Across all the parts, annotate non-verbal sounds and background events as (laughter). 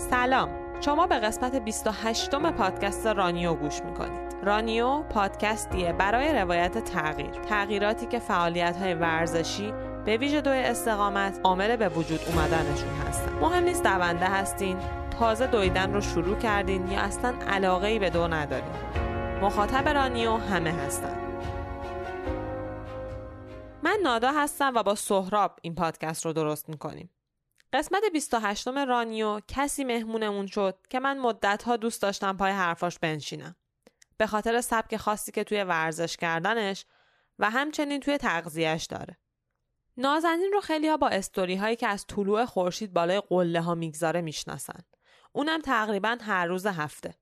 سلام. شما به قسمت 28 م پادکست رانیو گوش می‌کنید. رانیو پادکستیه برای روایت تغییر. تغییراتی که فعالیت های ورزشی به ویژه دوی استقامت عامل به وجود اومدنشون هستن. مهم نیست دونده هستین تازه دویدن رو شروع کردین یا اصلا علاقه ای به دو ندارین. مخاطب رانیو همه هستن. من نادا هستم و با سهراب این پادکست رو درست می‌کنیم. قسمت 28 رانیو کسی مهمونمون شد که من مدتها دوست داشتم پای حرفاش بنشینم. به خاطر سبک خاصی که توی ورزش کردنش و همچنین توی تغذیهش داره. نازنین رو خیلی ها با استوری هایی که از طلوع خورشید بالای قله ها می‌گذاره می‌شناسن. اونم تقریبا هر روز هفته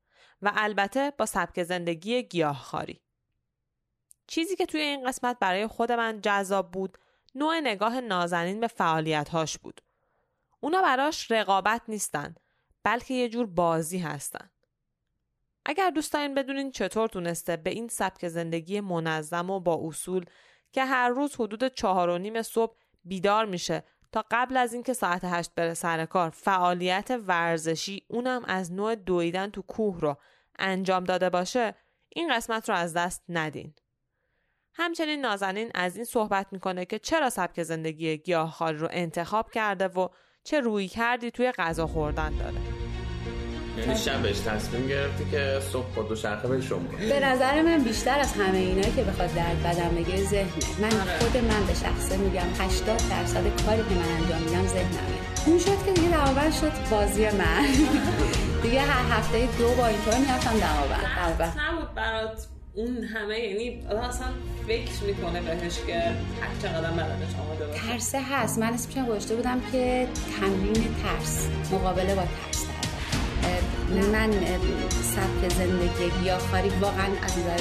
و البته با سبک زندگی گیاهخواری. چیزی که توی این قسمت برای خود من جذاب بود نوع نگاه نازنین به فعالیت هاش بود. اونا براش رقابت نیستن بلکه یه جور بازی هستن. اگر دوست دارین بدونین چطور تونسته به این سبک زندگی منظم و با اصول که هر روز حدود چهار و نیم صبح بیدار میشه تا قبل از اینکه ساعت هشت بره سر کار فعالیت ورزشی اونم از نوع دویدن تو کوه رو انجام داده باشه این قسمت رو از دست ندین. همچنین نازنین از این صحبت می‌کنه که چرا سبک زندگی گیاهخواری رو انتخاب کرده و چه روی کردی توی غذا خوردن داره. یعنی شبش تصمیم گرفتی که صبح با دوچرخه به شما به نظر من بیشتر از همه اینا که بخواد درد بدم بگیره ذهنه. من آره. خود من به شخصه میگم 80 درصد کاری که من انجام میدم ذهنمه. اون شد که دیگه دعوت شد بازی من. (laughs) دیگه هر هفته دو بار اینطور می‌رفتم دعوت نبود برات اون همه یعنی اصلا فکر می‌کنه بهش که هر چقدر بدنش آماده باشه. ترسه هست. من اسمشم گذاشته بودم که تمرین ترس مقابله با ترس. من سبک زندگی یا خاری واقعا از نظر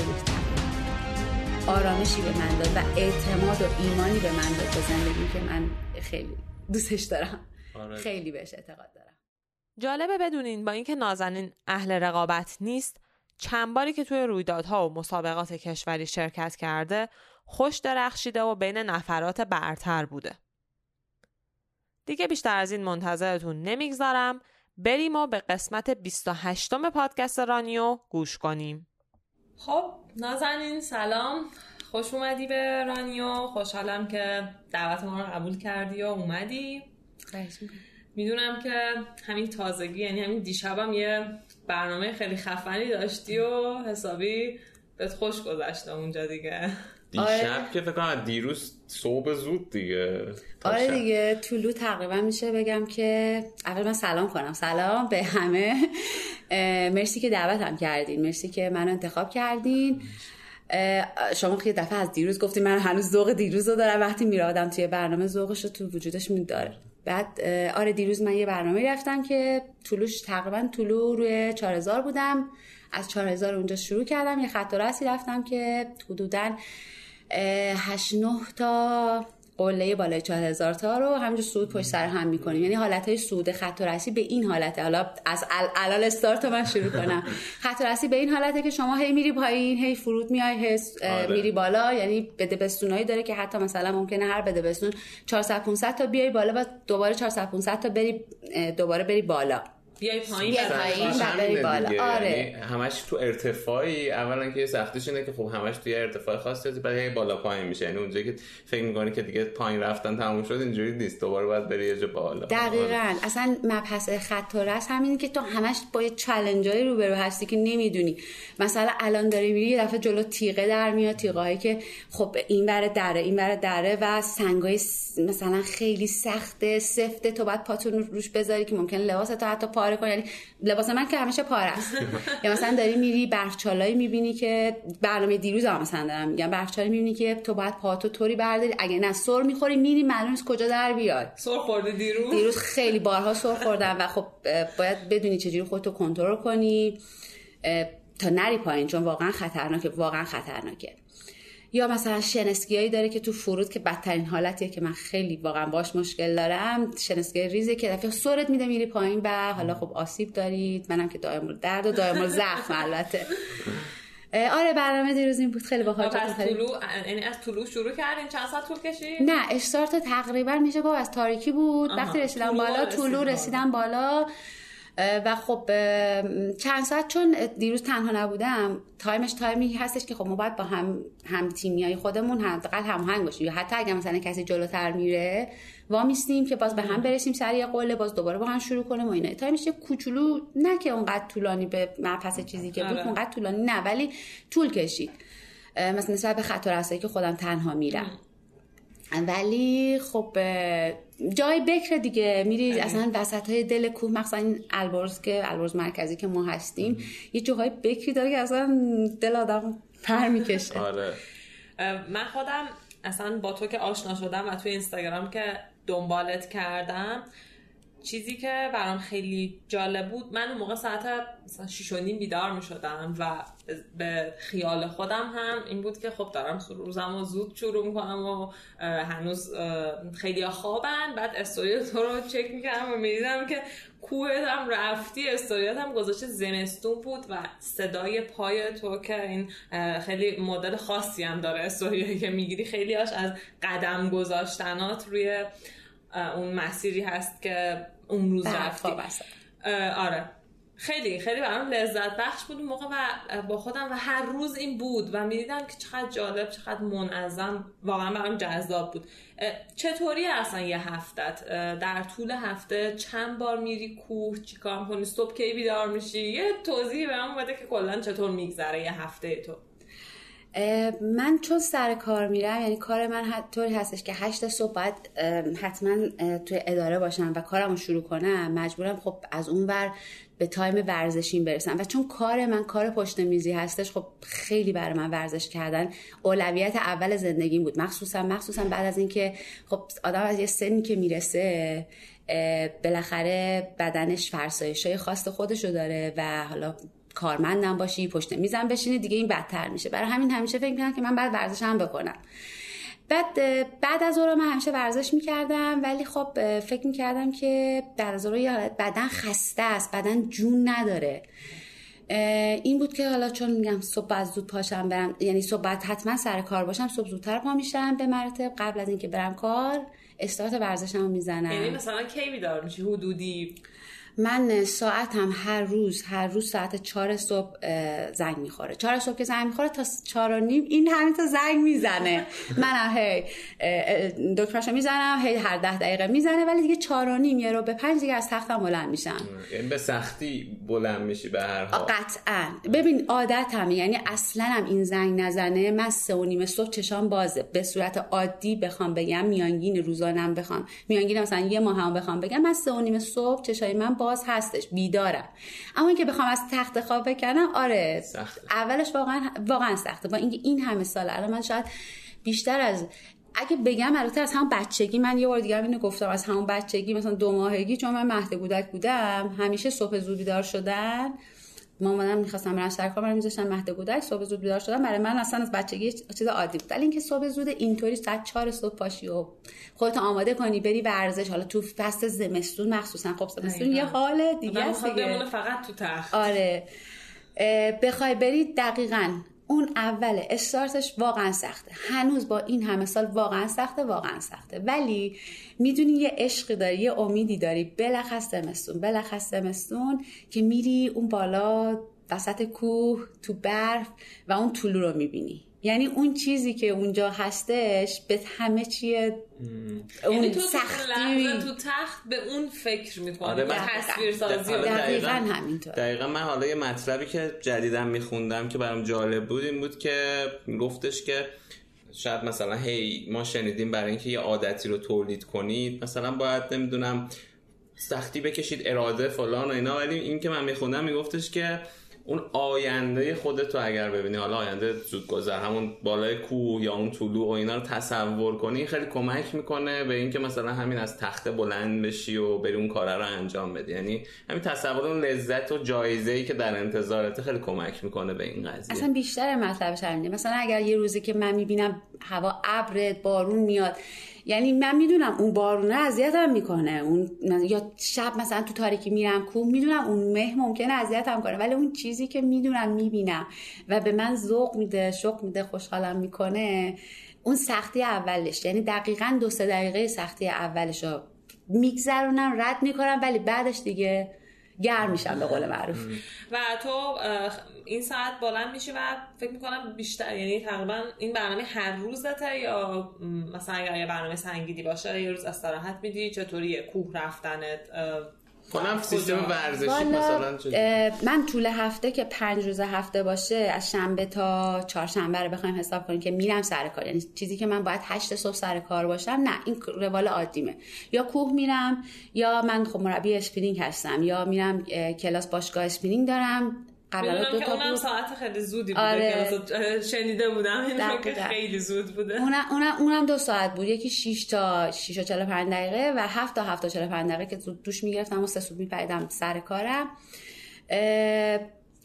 آرامشی به من داد و اعتماد و ایمانی به من داد به زندگی که من خیلی دوستش دارم. آره. خیلی بهش اعتقاد دارم. جالبه بدونین با اینکه نازنین اهل رقابت نیست چند باری که توی رویدادها و مسابقات کشوری شرکت کرده خوش درخشیده و بین نفرات برتر بوده. دیگه بیشتر از این منتظرتون نمی‌گذارم بریم و به قسمت 28 م پادکست رانیو گوش کنیم. خب نازنین سلام. خوش اومدی به رانیو. خوشحالم که دعوت ما رو قبول کردی و اومدی. می‌دونم که همین تازگی یعنی همین دیشبم یه برنامه خیلی خفنی داشتی و حسابی بهت خوش گذشته اونجا دیگه. دیشب آره. که فکر کنم دیروز صبح زود دیگه. آره دیگه طولو تقریبا میشه بگم که اول من سلام کنم. سلام به همه. مرسی که دعوتم کردین. مرسی که منو انتخاب کردین. شما یه دفعه از دیروز گفتین من هنوز ذوق دیروز رو دارم. وقتی میرادم توی برنامه ذوقش رو تو وجودش میداره بعد آره دیروز من یه برنامه رفتم که طولوش تقریبا طولو روی 4000 بودم. از 4000 اونجا شروع کردم. یه خط و رفتم که حدودا 8 9 تا قله بالای 4000 تا رو همینجور سود پشت سر هم می‌کنیم. یعنی حالت های سود خط و رسی به این حالته. حالا از الان استارت من شروع کنم. (laughs) خط و رسی به این حالته که شما هی میری پایین هی فرود میای هی آره. میری بالا. یعنی بدبستونایی داره که حتی مثلا ممکنه هر بدبستون 400 500 تا بیای بالا و دوباره 400 500 تا بری دوباره بری بالا. بیای پایین بیای بالا آره. همش تو ارتفاعی. اولا که سختش اینه که خب همش توی ارتفاع خاصی هستی بعد بالا پایین میشه. یعنی اونجا که فکر می‌کنی که دیگه پایین رفتن تموم شد اینجوری نیست. دوباره باید بری یه جا بالا. دقیقاً. آره. اصلا مبحث خط و رس همینه که تو همش با یه چالنجای روبرو هستی که نمی‌دونی. مثلا الان داری میری یه دفعه جلو تیغه در میاد. تیغایی که خب این بره دره این بره دره و سنگای مثلا خیلی سخته سفته تو بعد پاتون روش بذاری که ممکن لباس تو حتی پا پاره کنه یعنی لباس من که همیشه پاره است. (laughs) یا مثلا داری میری برفچالایی می‌بینی که برنامه دیروز هم مثلا دارم میگم برفچالی می‌بینی که تو باید پاتو طوری برداری. اگه نه سر می‌خوری میری معلوم کجا در بیاد سر خورده دیروز؟ دیروز خیلی (laughs) بارها سر خوردم و خب باید بدونی چجوری خودتو کنترل کنی تا نری پایین. چون واقعا خطرناکه واقعا خطرناکه. یا مثلا شنسگیایی داره که تو فرود که بدترین حالتیه که من خیلی واقعا باش مشکل دارم. شنسگی ریزه که دفعه سرت میده میری پایین و حالا خب آسیب دارید. منم که دائم درد و دائم زخم البته. آره برنامه دیروز این بود. خیلی باحال از طلوع یعنی از طلوع شروع کردین؟ چند ساعت طول کشید؟ نه استارت تقریبا میشه گفت از تاریکی بود. وقتی رسیدم بالا طلوع رسیدم بالا. و خب چند ساعت چون دیروز تنها نبودم time ش time ی هستش که خب ما باید با هم هم تیمیای خودمون حداقل هماهنگ باشیم. یا حتی اگر مثلا کسی جلوتر میره وامیستیم که باز به هم برسیم سر یه قله باز دوباره با هم شروع کنیم و اینا. time ش یه کوچولو نه که اونقدر طولانی به مبحث چیزی که بود آره. اونقدر طولانی نه ولی طول کشید. مثلا نسبت به وقتی که خودم تنها میرم. ولی خب جای بکر دیگه. میری. اصلا وسط های دل کوه مخصوصا این البرز که البرز مرکزی که ما هستیم. یه جاهای بکری داره که اصلا دل آدم پر می‌کشه. آره. من خودم اصلا با تو که آشنا شدم و توی اینستاگرام که دنبالت کردم چیزی که برام خیلی جالب بود من اون موقع ساعت مثلا شیش و نیم بیدار می شدم و به خیال خودم هم این بود که خب دارم روزم و زود شروع می‌کنم و هنوز خیلی خوابن. بعد استوری تو رو چک می‌کردم و می‌دیدم که کوهت هم رفتی. استوریات هم گذاشته زمستون بود و صدای پای تو که این خیلی مدل خاصی هم داره استوریایی که می‌گیری خیلی هاش از قدم گذاشتنات روی اون مسیری هست که اون روز رفتی. آره. خیلی خیلی برام لذت بخش بود اون موقع و با خودم و هر روز این بود و می‌دیدم که چقدر جالب چقدر منظم واقعا برام جذاب بود. چطوری اصلا یه هفتت؟ در طول هفته چند بار میری کوه؟ چیکار کنی صبح کی بیدار میشی؟ یه توضیح به بده که کلا چطور میگذره یه هفته تو. من چون سر کار میرم یعنی کار من طوری هستش که هشت صبح باید حتما توی اداره باشم و کارم رو شروع کنم مجبورم خب از اون ور به تایم ورزشیم برسم. و چون کار من کار پشت میزی هستش خب خیلی برای من ورزش کردن اولویت اول زندگیم بود. مخصوصا مخصوصا بعد از اینکه خب آدم از یه سنی که می‌رسه بالاخره بدنش فرسایش های خاص خودشو داره و حالا کارمندم باشی پشت میزم بشینی دیگه این بدتر میشه. برای همین همیشه فکر می‌کنم که من بعد ورزشم بکنم. بعد بعد از اون من همیشه ورزش می‌کردم ولی خب فکر می‌کردم که بعد از اون بدن خسته است بدن جون نداره. این بود که حالا چون میگم صبح از زود پاشم برم یعنی صبح حتما سر کار باشم صبح زودتر پا میشم به مرتب قبل از اینکه برم کار استارت ورزشم می‌زنم. یعنی مثلا کی بیدار میشی؟ حدودی من ساعتم هر روز هر روز ساعت چهار صبح زنگ می‌خوره. چهار صبح که زنگ می‌خوره تا چهار و نیم این همین تا زنگ می‌زنه. من هی دکترشو می‌زنم هی هر ده دقیقه می‌زنه ولی دیگه چهار و نیم یه رو به پنج دیگه از تختم بلند میشم. یعنی به سختی بلند میشی به هر حال. قطعا. ببین عادتم یعنی اصلا هم این زنگ نزنه. من سه و نیم صبح چشام بازه. به صورت عادی بخوام بگم میانگین روزانم بخوام. میانگین مثلا یه ماه هم بخوام بگم من سه و نیم صبح چشای من باز هستش بیدارم. اما اینکه بخوام از تخت خواب بکنم آره سخته. اولش واقعا واقعا سخته. با اینکه این همه سال الان من شاید بیشتر از اگه بگم البته از همون بچگی من یه بار دیگه اینو گفتم از همون بچگی مثلا دو ماهگی چون من مهد کودک بودم همیشه صبح زود بیدار شدن. مامانم می‌خواستم برم سر کار میذاشتن مهد کودک صبح زود بیدار شدم. برای من اصلا از بچگی چیز عادی بود. ولی اینکه صبح زود اینطوری ساعت 4 صبح پاشی و خودت آماده کنی بری ورزش. حالا تو فصل زمستون مخصوصا. خب زمستون یه حال دیگه است دیگه. فقط تو تخت. آره. بخوای بری دقیقاً. اون اول استارتش واقعا سخته. هنوز با این همه سال واقعا سخته واقعا سخته. ولی می‌دونی یه عشقی داری یه امیدی داری. بلخص زمستون بلخص زمستون که میری اون بالا وسط کوه تو برف و اون طولو رو می‌بینی. یعنی اون چیزی که اونجا هستش به همه چیه اون یعنی تو سختی. تو تخت به اون فکر می‌کنه آره تصویر سازی دقیقا, همینطور. دقیقا من حالا یه مطلبی که جدیدم میخوندم که برام جالب بود این بود که گفتش که شاید مثلا هی ما شنیدیم برای اینکه یه عادتی رو تولید کنید مثلا باید نمی‌دونم سختی بکشید اراده فلان و اینا. ولی این که من میخوندم میگفتش که اون آینده خودت رو اگر ببینی حالا آینده زود گذر همون بالای کوه یا اون طلوع و اینا رو تصور کنی خیلی کمک می‌کنه به اینکه مثلا همین از تخته بلند بشی و بری اون کاره رو انجام بدی. یعنی همین تصور اون لذت و جایزه ای که در انتظارته خیلی کمک می‌کنه به این قضیه. اصلا بیشتر مطلبش همینه مثلا اگر یه روزی که من می‌بینم هوا ابر بارون میاد یعنی من می‌دونم اون بارونه اذیتم می‌کنه. اون یا شب مثلا تو تاریکی میرم کوه می‌دونم اون مه ممکنه اذیتم کنه. ولی اون چیزی که می‌دونم می‌بینم و به من ذوق میده شوق میده خوشحالم می‌کنه اون سختی اولش. یعنی دقیقا دو سه دقیقه سختی اولش رو میگذرونم رد می‌کنم ولی بعدش دیگه گرم میشم به قول معروف. و تو این ساعت بلند میشی و فکر می‌کنم بیشتر یعنی تقریبا این برنامه هر روزته یا مثلا اگر یه برنامه سنگینی باشه یه روز استراحت میدی چطوریه؟ کوه رفتنت کنم سیستم ورزشی مثلا من طول هفته که پنج روز هفته باشه از شنبه تا چهارشنبه رو بخوایم حساب کنیم که میرم سر کار. یعنی چیزی که من باید هشت صبح سر کار باشم نه این روال عادیمه. یا کوه میرم یا من خب مربی spinning هستم یا میرم کلاس باشگاه spinning دارم. قبلا دو تا اونم ساعت خیلی زودی بوده آره. شنیده بودم که خیلی زود بوده. اونم, اونم, اونم دو ساعت بود. یکی 6 تا 6 تا 45 دقیقه و 7 تا 7 تا 45 دقیقه که دوش می‌گرفتم و سه سود میپریدم سر کارم.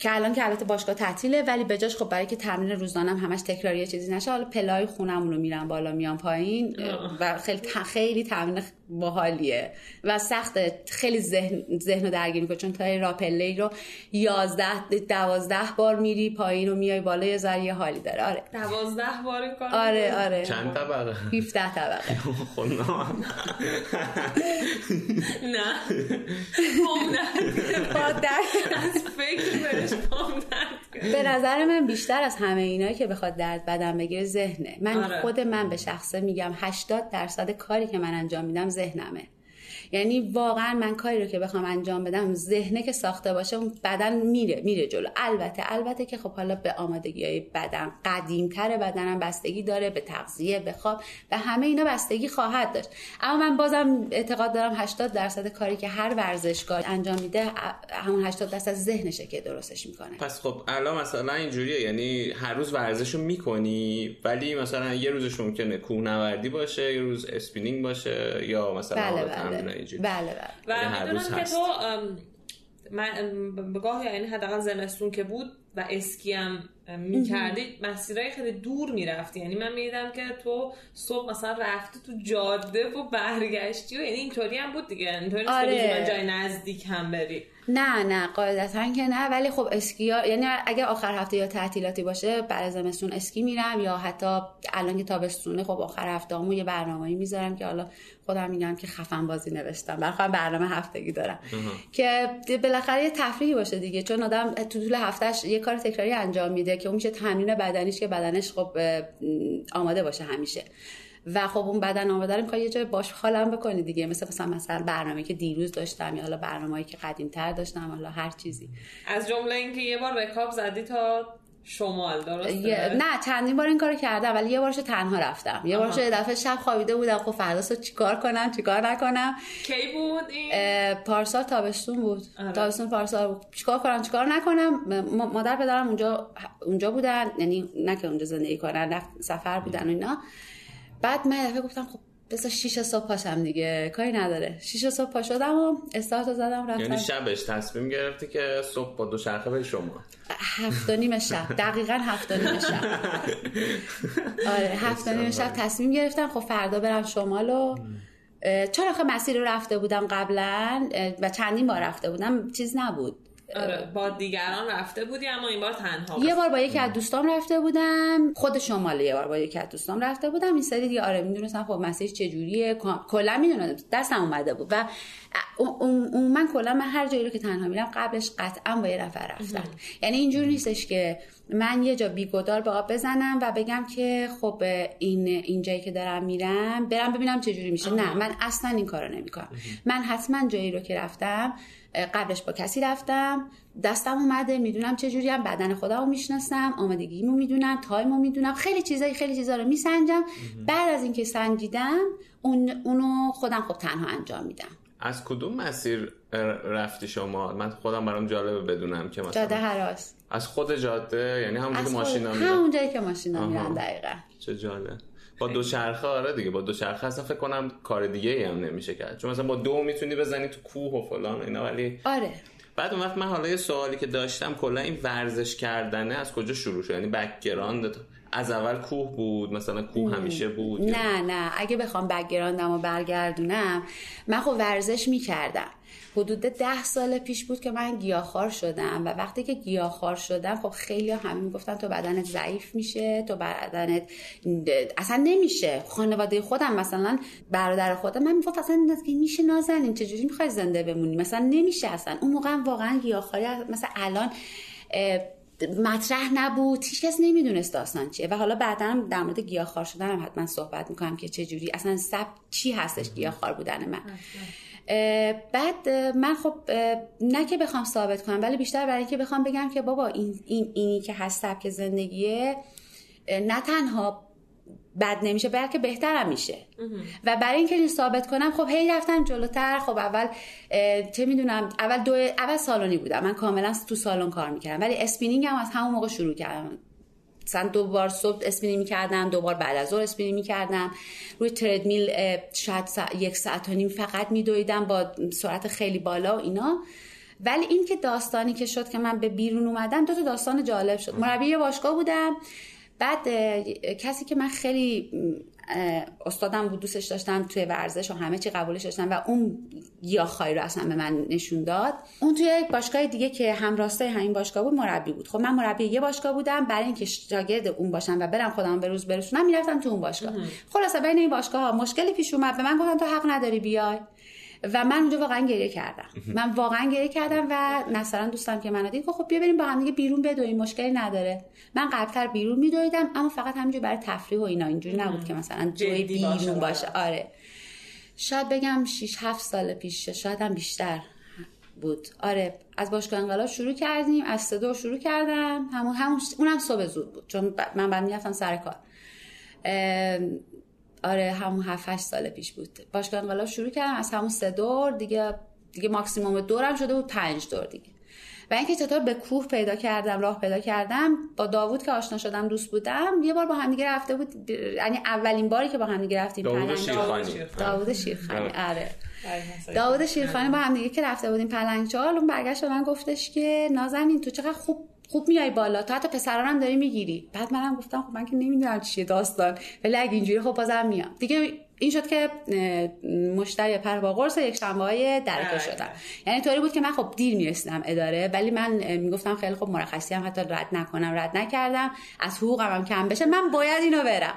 که الان که البته باشگاه تعطیله ولی به جاش خب برای که تمرین روزانم همش تکراری چیزی نشه حالا پلای خونمون رو میرم بالا میام پایین و خیلی خیلی تمرین باحالیه و سخت خیلی ذهن ذهن درگیر می‌کنه چون تا راپله رو 11 12 بار میری پایین و میای بالا یه ذره یه حالی داره. آره. 12 بار کار آره آره. چند طبقه؟ 17 طبقه. (laughs) خب (laughs) نه. (laughs) به نظر من بیشتر از همه اینایی که بخواد درد بدن بگیره ذهنه. من آره. خود من به شخصه میگم 80 درصد کاری که من انجام میدم ذهنمه. یعنی واقعا من کاری رو که بخوام انجام بدم ذهنه که ساخته باشه اون بدن میره میره جلو. البته البته که خب حالا به آمادگی های بدن قدیمتر بدنم بستگی داره به تغذیه به خواب و همه اینا بستگی خواهد داشت. اما من بازم اعتقاد دارم 80 درصد کاری که هر ورزشکار انجام میده همون 80 درصد ذهنشه که درستش می‌کنه. پس خب الان مثلا اینجوریه یعنی هر روز ورزشو می‌کنی ولی مثلا یه روزش ممکنه کوهنوردی باشه یه روز اسپینینگ باشه یا مثلا بله بله. بله بله. و یعنی می‌دونم که تو من بگاه یعنی حداقل زمستون که بود و اسکی هم می‌کردی مسیرهای خیلی دور می‌رفتی. یعنی من می‌دیدم که تو صبح مثلا رفتی تو جاده و برگشتی و یعنی اینطوری هم بود دیگه. اینطوری آره. جای نزدیک هم بری. نه نه قاعدتا که نه ولی خب اسکی یعنی اگه آخر هفته یا تعطیلاتی باشه برای زمستون اسکی میرم یا حتی الان که تابستونه خب آخر هفته همون یه برنامه‌ای می‌ذارم که حالا خودم میگم که خفن بازی نوشتم. برای برنامه هفتگی دارم. که بالاخره یه تفریحی باشه دیگه. چون آدم تو طول هفتهش یه کار تکراری انجام میده که اون میشه تمرین بدنیش که بدنش خب آماده باشه همیشه. و خب اون بدن آماده رو یه جای باش حالم بکنی دیگه. مثل مثلا مثلا برنامه که دیروز داشتم یا حالا برنامه‌ای که قدیم‌تر داشتم حالا هر چیزی. از جمله اینکه یه بار رکاب زدی تا شمال درسته؟ نه چندین بار این کارو کردم ولی یه بارش تنها رفتم. یه بارش یه دفعه شب خوابیده بودم خب فردا چیکار کنم چیکار نکنم؟ کی بود این؟ پارسال تابستون بود. آره. تابستون پارسال بود. چیکار کنم چیکار نکنم؟ مادر پدرم اونجا اونجا بودن یعنی نه که اونجا زندگی کنن سفر بودن و اینا. بعد من دفعه گفتم خب بسا شیش صبح پاشم دیگه کاری نداره. شیش صبح پا شدم و استارت زدم رفتم. یعنی شبش تصمیم گرفتی که صبح با دو شرخه به شما؟ هفت و نیم شب. دقیقا هفت و نیم شب. (laughs) آره هفت و نیم شب تصمیم گرفتم خب فردا برم شمال و چون آخه مسیر رو رفته بودم قبلا و چندین بار رفته بودم چیز نبود. آره. با دیگران رفته بودی اما این بار تنها. یه بار با یکی از دوستام رفته بودم. خود شمال یه بار با یکی از دوستام رفته بودم. این سری دیگه آره می‌دونستم خب مسیر چجوریه. کلا می‌دونستم دستم اومده بود. و اون من کلا من هر جایی رو که تنها میرم قبلش قطعا با یه نفر رفتم. یعنی اینجور نیستش که من یه جا بیگدار به آب بزنم و بگم که خب این این جایی که دارم میرم برم ببینم چجوری میشه. نه من اصلا این کارو نمی‌کنم. من حتما جایی رو که رفتم قبلش با کسی رفتم دستم اومده می‌دونم چجوری هم بدن خودمو می‌شناسم آمادگیمو می‌دونم تایمو می‌دونم خیلی چیزایی خیلی چیزا رو میسنجم. بعد از اینکه سنجیدم اون اونو خودم خب تنها انجام میدم. از کدوم مسیر رفتی شما؟ من خودم برام جالبه بدونم که مثلا جاده هراس از خود جاده؟ یعنی همون که ماشینا میرن. همون جایی که ماشینا میرن دقیقا. چه جالب. با دو چرخه آره دیگه با دو چرخه اصلا فکر کنم کار دیگه ای هم نمیشه کرد. چون مثلا با دو می‌تونی بزنی تو کوه و فلان اینا ولی آره. بعد اون وقت من حالا یه سوالی که داشتم کلا این ورزش کردنه از کجا شروع شد؟ یعنی background از اول کوه بود مثلا کوه همیشه بود نه نه. اگه بخوام بگراندم و برگردونم من خب ورزش می‌کردم. حدود ده سال پیش بود که من گیاهخوار شدم و وقتی که گیاهخوار شدم خب خیلی همه می‌گفتن تو بدنت ضعیف میشه تو بدنت اصلا نمیشه. خانواده خودم مثلا برادر خودم من می‌گفت اصلا که میشه نازنین چجوری می‌خوای زنده بمونی؟ مثلا نمیشه اصلا. اون موقع واقعا گیاهخواری مثلا الان مطرح نبود. هیچ کس نمی‌دونست داستان چیه. و حالا بعدا در مورد گیاهخوار شدن هم حتما صحبت می‌کنم که چه جوری اصلا سب چی هستش گیاهخوار بودن من. بعد من خب نه که بخوام ثابت کنم ولی بیشتر برای اینکه بخوام بگم که بابا این, این اینی که هست سبک زندگیه نه تنها بد نمیشه بلکه بهترم میشه. و برای اینکه این ثابت کنم خب هی رفتم جلوتر. خب اول چه می‌دونم اول دو اول سالونی بودم. من کاملا تو سالن کار می‌کردم. ولی اسپینینگ هم از همون موقع شروع کردم. مثلا دو بار صبح اسپینی می‌کردم دو بار بعد از ظهر اسپینی می‌کردم. روی تردمیل شاید یک ساعت و نیم فقط میدویدم با سرعت خیلی بالا و اینا. ولی این که داستانی که شد که من به بیرون اومدم دو تا داستان جالب شد. مربی باشگاه بودم. بعد کسی که من خیلی استادم بود دوستش داشتم توی ورزش و همه چی قبولش داشتم و اون گیاهخواری رو اصلا به من نشون داد. اون توی باشگاه دیگه که هم راستای همین باشگاه بود مربی بود. خب من مربی یه باشگاه بودم برای اینکه شاگرد اون باشم و برم خودم به روز برسونم می‌رفتم تو اون باشگاه. خلاصه بین این باشگاه ها مشکلی پیش اومد به من گفتن تو حق نداری بیای. و من اونجا واقعا گریه کردم. من واقعا گریه کردم و مثلا دوستم که منو دید خب بیا بریم با هم دیگه بیرون بدویم مشکلی نداره. من قبلتر بیرون میدویدم اما فقط همینجوری برای تفریح و اینا اینجوری نبود که مثلا جوی بیرون باشه. آره. شاید بگم 6 7 سال پیش شاید هم بیشتر بود. آره از باشگاه انقلاب شروع کردیم از صدا شروع کردم. همون همون اونم صبح زود بود چون من بعد می‌رفتم سر کار. آره همون 7 8 سال پیش بود. باشگاه انقلاب شروع کردم از همون سه دور دیگه دیگه ماکسیموم دورم شده بود پنج دور دیگه. و اینکه چطور به کوه پیدا کردم راه پیدا کردم با داوود که آشنا شدم دوست بودم یه بار با هم دیگه رفته بود یعنی اولین باری که با هم دیگه رفتیم داوود شیرخانی. داوود شیرخانی آره. داوود شیرخانی با هم دیگه که رفته بودیم پلنگچال اون برگشت من گفتش که نازنین تو چقدر خوب خوب میای بالا تو حتی پسرانم داری می‌گیری. بعد منم گفتم خب من که نمی‌دونم چیه داستان ولی اگه اینجوری خب بازم میام. دیگه این شد که مشتری پر با قرص یک شنبه های درکه شدم. یعنی طوری بود که من خب دیر می‌رسیدم اداره ولی من می‌گفتم خیلی خب مرخصی هم حتی رد نکنم رد نکردم. از حقوقم هم کم بشه من باید اینو برم.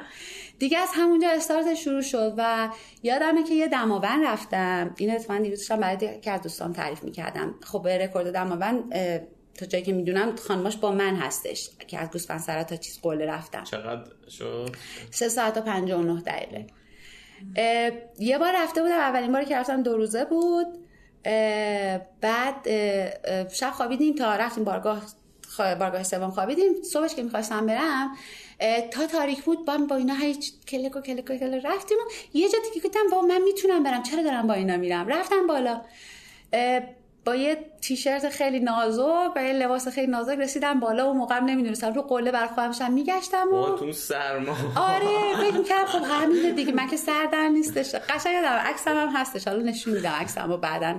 دیگه از همونجا استارت شروع شد و یادمه که یه دماوند رفتم. این اتفاقا دیروز برای که از دوستان تعریف می‌کردم. خب رکورد دماوند تا جایی که می‌دونم خانماش با من هستش که از گوسفند سرا تا چیز قله رفتم. چقدر شد؟ سه ساعت و پنجاه و نه دقیقه. یه بار رفته بودم اولین باری که رفتم دو روزه بود. بعد شب خوابیدیم تا رفتیم بارگاه بارگاه سوم خوابیدیم. صبحش که می‌خواستم برم تا تاریک بود با با اینا هیچ کلک و کلک و کلک رفتیم و یه جا دیگه گفتم با من می‌تونم برم چرا دارم با اینا میرم؟ رفتم بالا. با یه تیشرت خیلی نازک و یه لباس خیلی نازک رسیدم بالا و موقعم نمی‌دونستم. رو قله بر خودمشم میگشتم و تو سرما. آره فکر می‌کردم خب همین دیگه. من که سردر نیستش. قشنگ یادم عکسم هم هستش. حالا نشون میدم عکسم و بعدا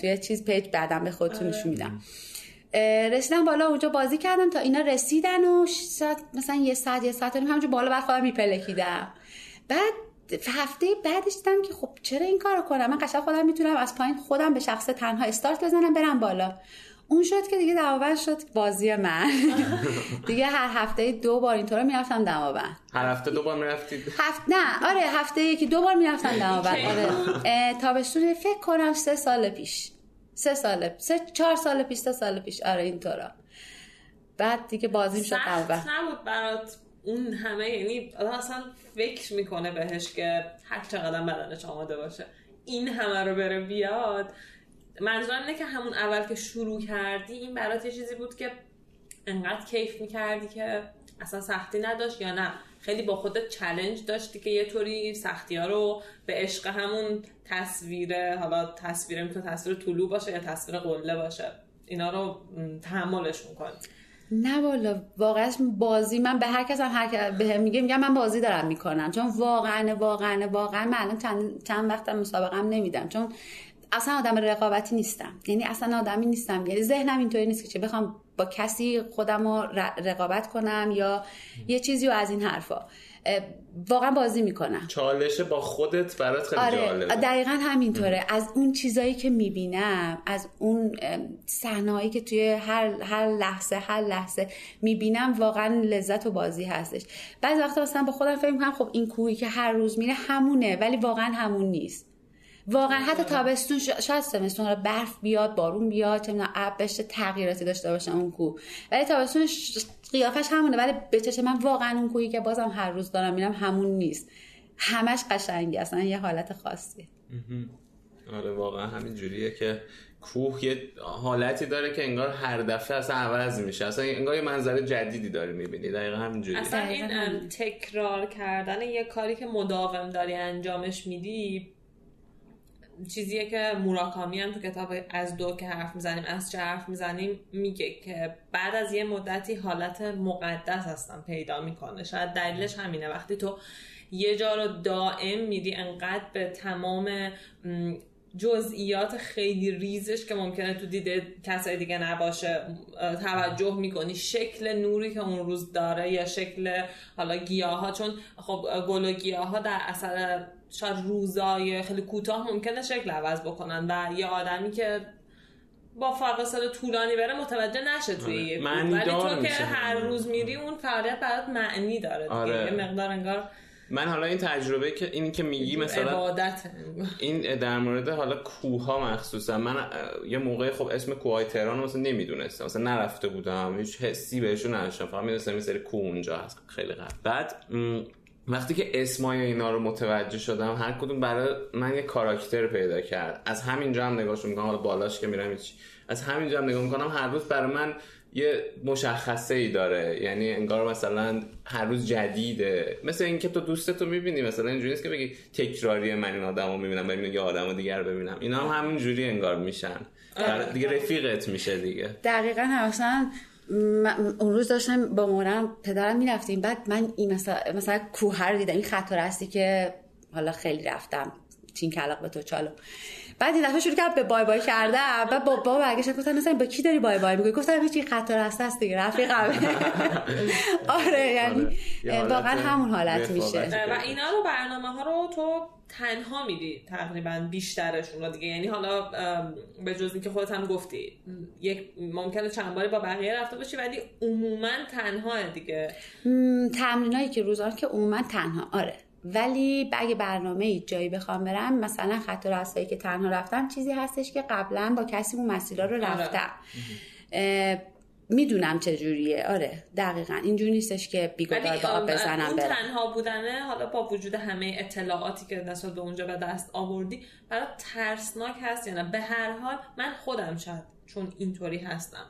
توی چیز پیج بعدم به خودتون نشون میدم. رسیدم بالا اونجا بازی کردم. تا اینا رسیدن و ساعت مثلا یه ساعت یه ساعت همونجا بالا بر خودم میپلکیدم. بعد هفته بعدش دیدم که خب چرا این کارو کنم؟ من قشنگ خودم می‌تونم از پایین خودم به شخص تنها استارت بزنم برم بالا. اون شد که دیگه دماوند شد بازی من. (laughs) دیگه هر هفته دو بار اینطور می‌رفتم دماوند. هر هفته دو بار می‌رفتید؟ هفت نه آره هفته یکی دو بار می‌رفتم (laughs) دماوند آره. تابستون فکر کنم سه سال پیش. سه سال سه چهار سال پیش سه سال پیش. آره اینطورا. بعد دیگه بازی شد دماوند. نبود برات اون همه یعنی آدم اصلا فکر می‌کنه بهش که هر چقدر بدنش آماده باشه این همه رو بره بیاد. منظورم اینه که همون اول که شروع کردی این برات یه چیزی بود که انقدر کیف می‌کردی که اصلا سختی نداشت یا نه؟ خیلی با خودت چلنج داشتی که یه طوری سختی ها رو به عشق همون تصویر حالا تصویر می‌تونه تصویر طلوع باشه یا تصویر قله باشه. اینا رو تحملش کنی نه والا واقعا بازی من به هر کس هم هر به میگه میگم من بازی دارم می‌کنم. چون واقعا واقعا واقعا من الان چند, چند وقت مسابقه هم نمیدم. چون اصلا آدم رقابتی نیستم. یعنی اصلا آدمی نیستم. یعنی ذهنم اینطوری نیست که چه بخوام با کسی خودم رقابت کنم یا یه چیزی رو از این حرفا. واقعا بازی می‌کنم. چالشه با خودت برات خیلی آره جالبه. دقیقا همینطوره. از اون چیزایی که می‌بینم از اون صحنه‌ای که توی هر هر لحظه هر لحظه می‌بینم واقعا لذت و بازی هستش. بعضی وقتا اصلا با خودم فکر می‌کنم خب این کوهی که هر روز میره همونه ولی واقعا همون نیست. واقعا حتی تابستون شاید سمستون برف بیاد بارون بیاد چه می‌دونم اب بشه تغییراتی داشته باشه اون کو ولی تابستون قیافش همونه ولی به چشم من واقعا اون کوهی که بازم هر روز دارم میرم همون نیست. همش قشنگی اصلا یه حالت خاصی آره واقعا همین جوریه که کوه یه حالتی داره که انگار هر دفعه اصلا عوض میشه. اصلا انگار یه منظره جدیدی داری می‌بینی. دقیقا همین جوریه. اصلا این تکرار کردن یه کاری که مداوم داری انجامش میدی چیزیه که موراکامی هم تو کتاب از دو که حرف می‌زنیم از چه حرف می‌زنیم میگه که بعد از یه مدتی حالت مقدس هستن پیدا می‌کنه. شاید دلیلش همینه. وقتی تو یه جا رو دائم میری انقدر به تمام جزئیات خیلی ریزش که ممکنه تو دیده کسای دیگه نباشه توجه می‌کنی شکل نوری که اون روز داره یا شکل حالا گیاه ها چون خب گل و گیاه ها در اثر شاید روزای خیلی کوتاه ممکنه شکل عوض بکنن و یه آدمی که با فاصله طولانی بره متوجه نشه توی آره. ولی تو که هر روز میری اون فعالیت برات معنی داره دیگه آره. یه مقدار انگار من حالا این تجربه که اینی که میگی مثلا عبادت. این در مورد حالا کوه ها مخصوصا. من یه موقع خب اسم کوه تهران مثلا نمی‌دونستم. مثلا نرفته بودم. هیچ حسی بهشون نداشتم. فقط می‌دونستم یه سری کوه اونجا هست. خیلی قبل بعد وقتی که اسمای اینا رو متوجه شدم هر کدوم برای من یه کاراکتر پیدا کرد. از همینجا هم نگاهش می‌کنم حالا بالاش که میرم از همینجا هم نگاه می‌کنم. هر روز برای من یه مشخصه ای داره. یعنی انگار مثلا هر روز جدیده. مثل اینکه تو دوستتو می‌بینی مثلا اینجوری نیست که بگی تکراری من این آدمو می‌بینم و یه آدمو دیگر ببینم. اینا هم همین جوری انگار میشن. دیگه رفیقت میشه دیگه. دقیقا اصلا اون روز داشتم با مورم پدرم می‌رفتیم. بعد من این مثلا مثلا کوه رو دیدم. این خط رستی که حالا خیلی رفتم. چین کلاق به تو چالو. بعد این دفعه شروع کرد به بای بای کرده و با بابا برگشت گفتم مثلا با کی داری بای بای میگی گفتم هیچ خط رسته است دیگه رفیقم (laughs) آره یعنی آره. واقعا همون حالت میشه. و اینا رو برنامه ها رو تو تنها میدی تقریبا بیشترشون رو دیگه. یعنی حالا به جز اینکه خودت هم گفتی یک ممکنه چند باری با بقیه رفته باشی ولی عموما تنها دیگه. تمرینایی که روزان که عموما تنها. آره. ولی اگه برنامه جایی بخوام برم مثلا خط و که تنها رفتم چیزی هستش که قبلا با کسی اون مسیرها رو آره. رفتم. می‌دونم چجوریه آره دقیقا. اینجور نیستش که بیگودار به آب بزنم اون تنها بودنه حالا با وجود همه اطلاعاتی که نسبت به اونجا به دست آوردی برای ترسناک هست یا نه؟ به هر حال من خودم شاید چون اینطوری هستم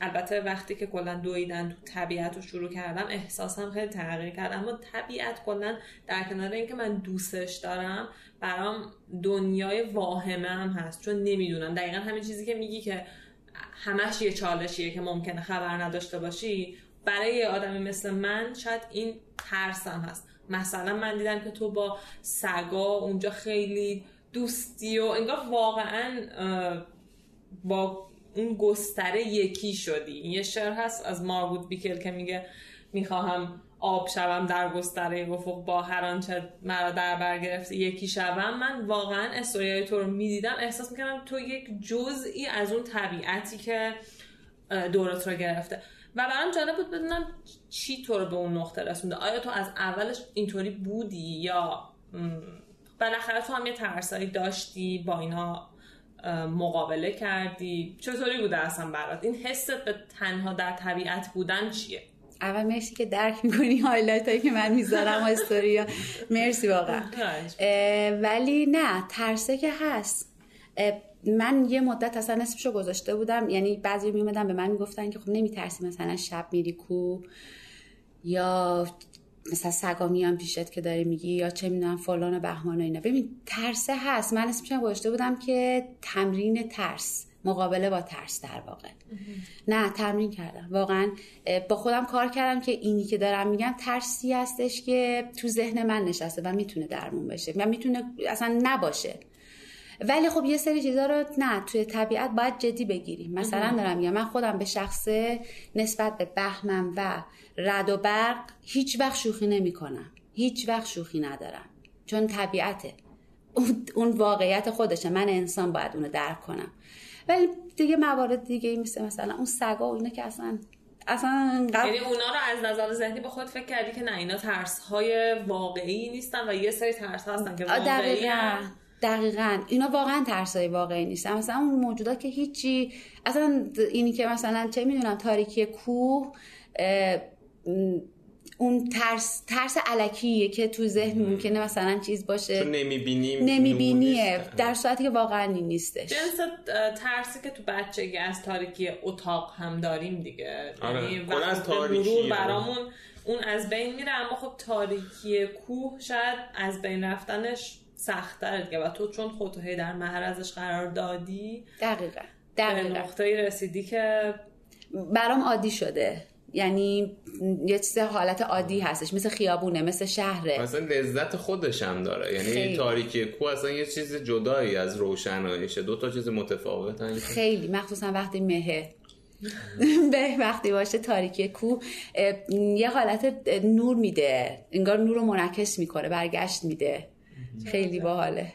البته وقتی که کلا دویدن تو طبیعت رو شروع کردم احساسم خیلی تغییر کرد. اما طبیعت کلا در کنار اینکه من دوستش دارم برام دنیای واهمه هم هست. چون نمی‌دونم. دقیقا همین چیزی که میگی که همش یه چالشیه که ممکنه خبر نداشته باشی برای یه آدمی مثل من شاید این ترسم هست. مثلا من دیدم که تو با سگا اونجا خیلی دوستی و انگار واقعا با اون گستره یکی شدی. این یه شعر هست از مارگوت بیکل که میگه می‌خواهم آب شوم در گستره افق با هر آنچه مرا در بر گرفته یکی شوم. من واقعا استوریای تو رو می‌دیدم. احساس می‌کنم تو یک جزئی از اون طبیعتی که دورت رو گرفته. و برام جالب بود بدونم چی تو رو به اون نقطه رسونده. آیا تو از اولش اینطوری بودی یا بالاخره تو هم یه ترسایی داشتی با اینا مقابله کردی؟ چطوری بوده اصلا برات؟ این حست به تنها در طبیعت بودن چیه؟ اول مرسی که درک می‌کنی هایلایت هایی که من می‌ذارم و استوریا مرسی واقعا. (laughs) ولی نه ترسه که هست. من یه مدت اصلا نصفشو گذاشته بودم. یعنی بعضی میومدن به من می‌گفتن که خب نمیترسی مثلا شب میری کو یا مثلا سگا میان پیشت که داری میگی یا چه می‌دونم فلان و بهمان و اینا. ببین ترسه هست. من اسمشم گذاشته بودم که تمرین ترس مقابله با ترس در واقع. نه تمرین کردم. واقعا با خودم کار کردم که اینی که دارم میگم ترسی هستش که تو ذهن من نشسته و می‌تونه درمون بشه و می‌تونه اصلا نباشه. ولی خب یه سری چیزا رو نه توی طبیعت باید جدی بگیریم. مثلا دارم میگم من خودم به شخصه نسبت به بهمن و رد و برق هیچ وقت شوخی نمی‌کنم. هیچ وقت شوخی ندارم. چون طبیعته. اون واقعیت خودشه. من انسان باید اونو درک کنم. ولی دیگه موارد دیگه ای مثل مثلا اون سگا و اینا که اصلا اصلا یعنی اونا رو از نظر ذهنی به خود فکر کردی که نه اینا ترس های واقعی نیستن و یه سری ترس هستن که واقعی دقیقا. اینا واقعا ترس های واقعی نیستن. مثلا اون موجودات که هیچی اصلا اینی که مثلا چه می‌دونم تاریکی کوه اون ترس ترس علکیه که تو ذهن ممکنه مثلا چیز باشه. تو نمی‌بینیم نمیبینیه. در صورتی که واقعا این نیستش. جنس ترسی که تو بچگی از تاریکی اتاق هم داریم دیگه. آره. یعنی از تاریکی. برامون اون از بین میره اما خب تاریکی کوه شاید از بین رفتنش سختتره دیگه. و تو چون خودتو هی در معرضش قرار دادی دقیقا. دقیقا. به نقطه رسیدی که برام عادی شده. یعنی یه چیز حالت عادی هستش مثل خیابونه مثل شهره. مثلا لذت خودش هم داره. یعنی خیلی. تاریکی کو اصلا یه چیز جدایی از روشناییشه دو تا چیز متفاوتن خیلی. مخصوصا وقتی مهه. (laughs) به وقتی باشه تاریکی کو یه حالت نور میده. انگار نور رو منعکس می‌کنه برگشت میده. خیلی باحاله.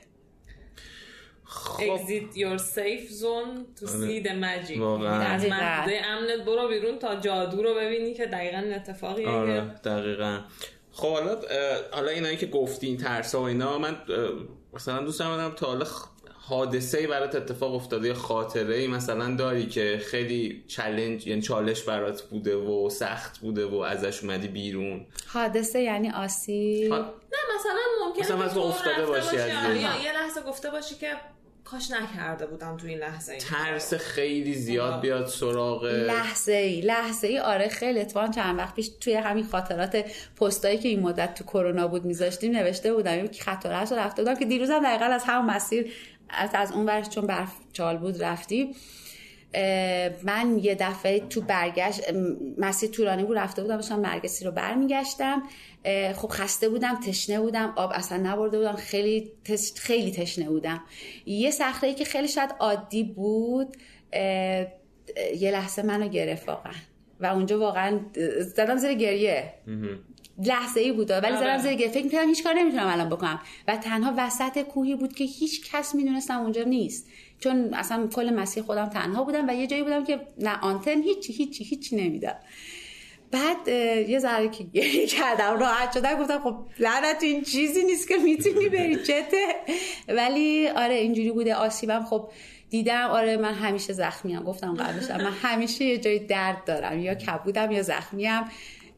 خب. exit your safe zone to آره. see the magic. از محدوده امنت برو بیرون تا جادو رو ببینی که دقیقا اتفاقیه آره دقیقا. خب حالا حالا اینایی که گفتی این ترس و اینا من مثلا دوست دارم تا حالا حادثه ای برات اتفاق افتاده خاطره ای مثلا داری که خیلی چالش یعنی چالش برات بوده و سخت بوده و ازش اومدی بیرون؟ حادثه یعنی آسیب؟ نه مثلا ممکنه مثلا افتاده باشی از یه لحظه گفته باشی که کاش نکرده بودم تو این لحظه این ترس خیلی زیاد بیاد سراغ لحظه ای لحظه ای آره خیلی. اتفاقا چند وقت پیش توی همین خاطرات پستایی که این مدت تو کرونا بود میذاشتیم نوشته بودم که خاطرات رو رفته بودم که دیروزم دقیقا از همون مسیر از اون ورش چون برف چال بود رفتیم من یه دفعه تو برگشت مسیر طولانی بود رفته بودم داشتم نرگسی رو برمیگشتم. خب خسته بودم تشنه بودم آب اصلا نبرده بودم خیلی خیلی تشنه بودم. یه صخره که خیلی شاید عادی بود یه لحظه منو گرفت واقعا. و اونجا واقعا زدم زیر گریه. لحظه ای بود ولی زدم آره. زیر گریه فکر می‌کردم هیچ کار نمی‌تونم الان بکنم. و تنها وسط کوهی بود که هیچ کس می‌دونستم اونجا نیست. چون اصلا کل مسیر خودم تنها بودم و یه جایی بودم که نه آنتن هیچی هیچی هیچی نمیدم بعد یه ذره که گریه کردم راحت شدم. گفتم خب لعنت این چیزی نیست که می‌تونی بری. چته ولی آره اینجوری بوده. آسیبم خب دیدم. آره من همیشه زخمیم. گفتم قبلش من همیشه یه جای درد دارم. یا کبودم یا زخمیم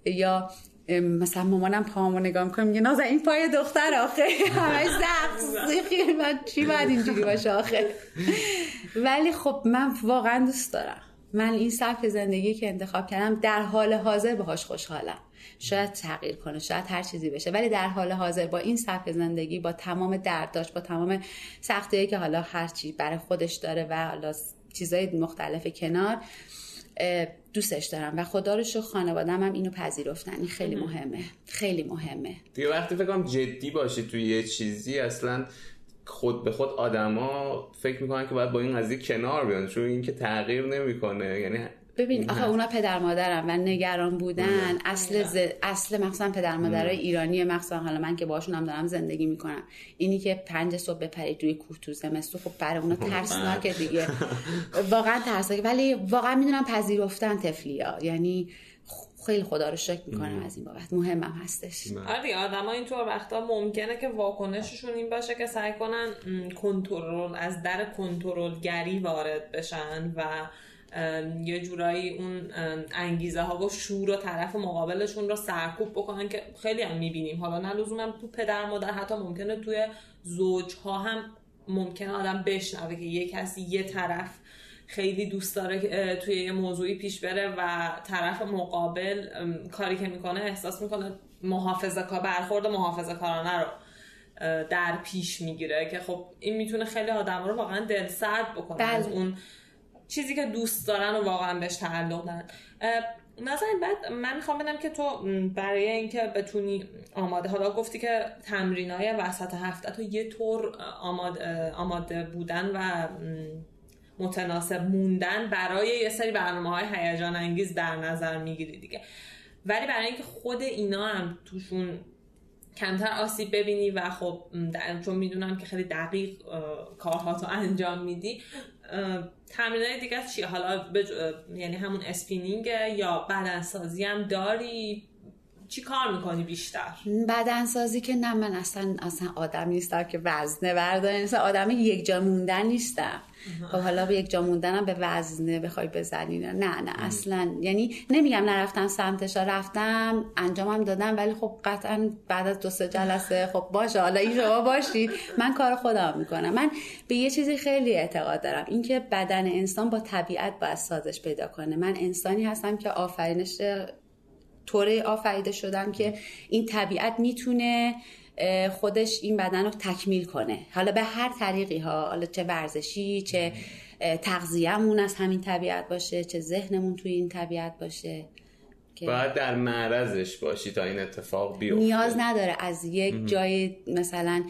یا مثلا مامانم پامو نگاه می‌کنم میگه نازا این پای دختر آخه. همش زخم من چی باید اینجوری باشه آخه؟ ولی خب من واقعا دوست دارم. من این سبک زندگی که انتخاب کردم در حال حاضر باهاش خوشحالم. شاید تغییر کنه شاید هر چیزی بشه ولی در حال حاضر با این سبک زندگی با تمام درداش با تمام سختیایی که حالا هر چی برای خودش داره و حالا چیزای مختلف کنار دوستش دارم و خدا رو شو خانوادم هم اینو پذیرفتن. این خیلی مهمه. خیلی مهمه. دیگه وقتی فکرم جدی باشی توی یه چیزی اصلا خود به خود آدما فکر می‌کنن که باید با این قضیه کنار بیان چون این که تغییر نمی‌کنه. یعنی ببین آخه اونا پدر مادرم و نگران بودن. اصل ز... اصل مخصوصا پدر مادرای ایرانی مخصوصا. حالا من که باشون هم دارم زندگی می‌کنم. اینی که پنج صبح بپرید روی کوه تو زمستون خب برای اونا ترسناکه دیگه. (laughs) واقعا ترسناکه. ولی واقعا می‌دونم پذیرفتن تفلیا یعنی خیلی خدا رو شکر می‌کنم از این بابت. مهمم هستش. آره آدم ها اینطور وقتا ممکنه که واکنششون این باشه که سعی کنن کنترل از در کنترلگری وارد بشن و یه جورایی اون انگیزه ها و شور و طرف مقابلشون رو سرکوب بکنن که خیلی هم می‌بینیم حالا نه لزوما تو پدر مادر حتی ممکنه توی زوج ها هم ممکنه آدم بشنوه که یه کسی یه طرف خیلی دوست داره توی یه موضوعی پیش بره و طرف مقابل کاری که می‌کنه احساس می‌کنه محافظه کار برخورد محافظه کارانه رو در پیش می‌گیره که خب این می‌تونه خیلی آدم رو واقعا دل سرد بکنه از بله. اون چیزی که دوست دارن و واقعا بهش تعلق دارن. نظرین بعد من می‌خوام بدم که تو برای اینکه بتونی آماده حالا گفتی که تمرین های وسط هفته تو یه طور آماده, آماده بودن و متناسب موندن برای یه سری برنامه های هیجان انگیز در نظر می‌گیری دیگه. ولی برای اینکه خود اینا هم توشون کمتر آسیب ببینی و خب چون می‌دونم که خیلی دقیق کارها تو انجام میدی تمرین دیگه چیه حالا یعنی همون اسپینینگ یا بدنسازی هم داری؟ چی کار می‌کنی بیشتر؟ بدنسازی که نه من اصلا اصلا آدم نیستم که وزنه بردارم. مثلا آدم یک جا موندن نیستم. خب حالا به یک جا موندنم به وزنه بخوای بزنی. نه نه اصلا. یعنی نمیگم نرفتم سمتش رفتم انجامم دادم ولی خب قطعا بعد از دو سه جلسه خب باشه حالا این شما باشید من کار خودم می‌کنم. من به یه چیزی خیلی اعتقاد دارم. اینکه بدن انسان با طبیعت باید سازش پیدا کنه. من انسانی هستم که آفرینش طوری آفریده شدم که این طبیعت می‌تونه خودش این بدن رو تکمیل کنه. حالا به هر طریقی ها حالا چه ورزشی چه تغذیهمون از همین طبیعت باشه چه ذهنمون توی این طبیعت باشه باید در معرضش باشی تا این اتفاق بیفته. نیاز نداره از یک جای مثلا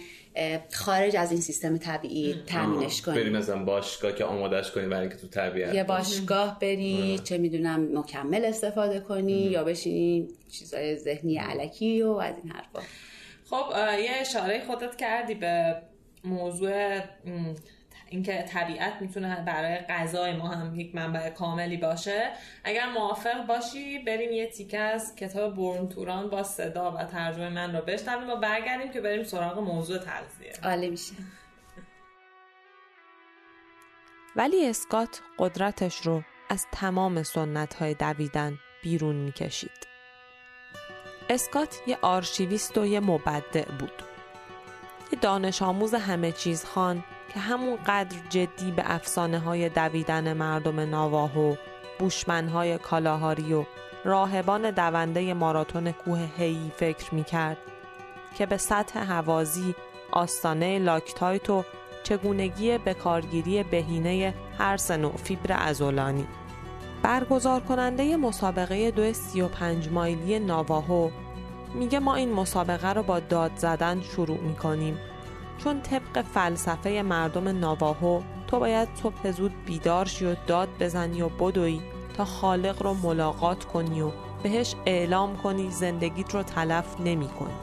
خارج از این سیستم طبیعی تامینش کنی. بری مثلا باشگاه که آمادش کنی برای اینکه تو طبیعت یه باشگاه بری چه می‌دونم مکمل استفاده کنی یا بشینی چیزای ذهنی علکی و از این حرفا. خب یه اشاره خودت کردی به موضوع اینکه طبیعت می‌تونه برای غذای ما هم یک منبع کاملی باشه. اگر موافق باشی بریم یه تیکه از کتاب برون توران با صدا و ترجمه من رو بشنویم و برگردیم که بریم سراغ موضوع تغذیه. عالی میشه. ولی اسکات قدرتش رو از تمام سنت های دویدن بیرون می‌کشید. اسکات یه آرشیویست و یه مبدع بود. یه دانش آموز همه چیز خان که همون قدر جدی به افسانه های دویدن مردم نواهو بوشمن های کالاهاری و راهبان دونده ماراتون کوه هی فکر می کرد که به سطح هوازی آستانه لاکتایت و چگونگی بکارگیری بهینه هر سنو فیبر ازولانی. برگزار کننده مسابقه دو سی و پنج مایلی ناواهو میگه ما این مسابقه رو با داد زدن شروع می‌کنیم چون طبق فلسفه مردم ناواهو تو باید صبح زود بیدار شی و داد بزنی و بدوی تا خالق رو ملاقات کنی و بهش اعلام کنی زندگیت رو تلف نمی کنی.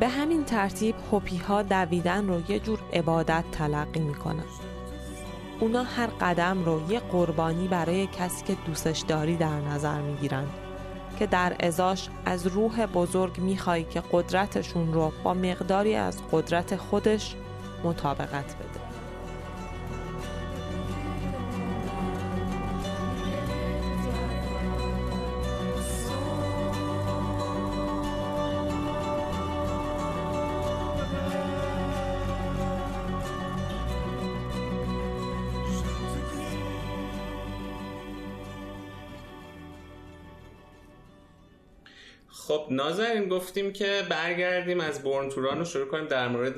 به همین ترتیب هوپی ها دویدن رو یه جور عبادت تلقی می‌کنن. اونا هر قدم رو یه قربانی برای کسی که دوستش داری در نظر می‌گیرن که در ازاش از روح بزرگ می‌خوای که قدرتشون رو با مقداری از قدرت خودش مطابقت بده. خب نازنین گفتیم که برگردیم از برنتوران رو شروع کنیم در مورد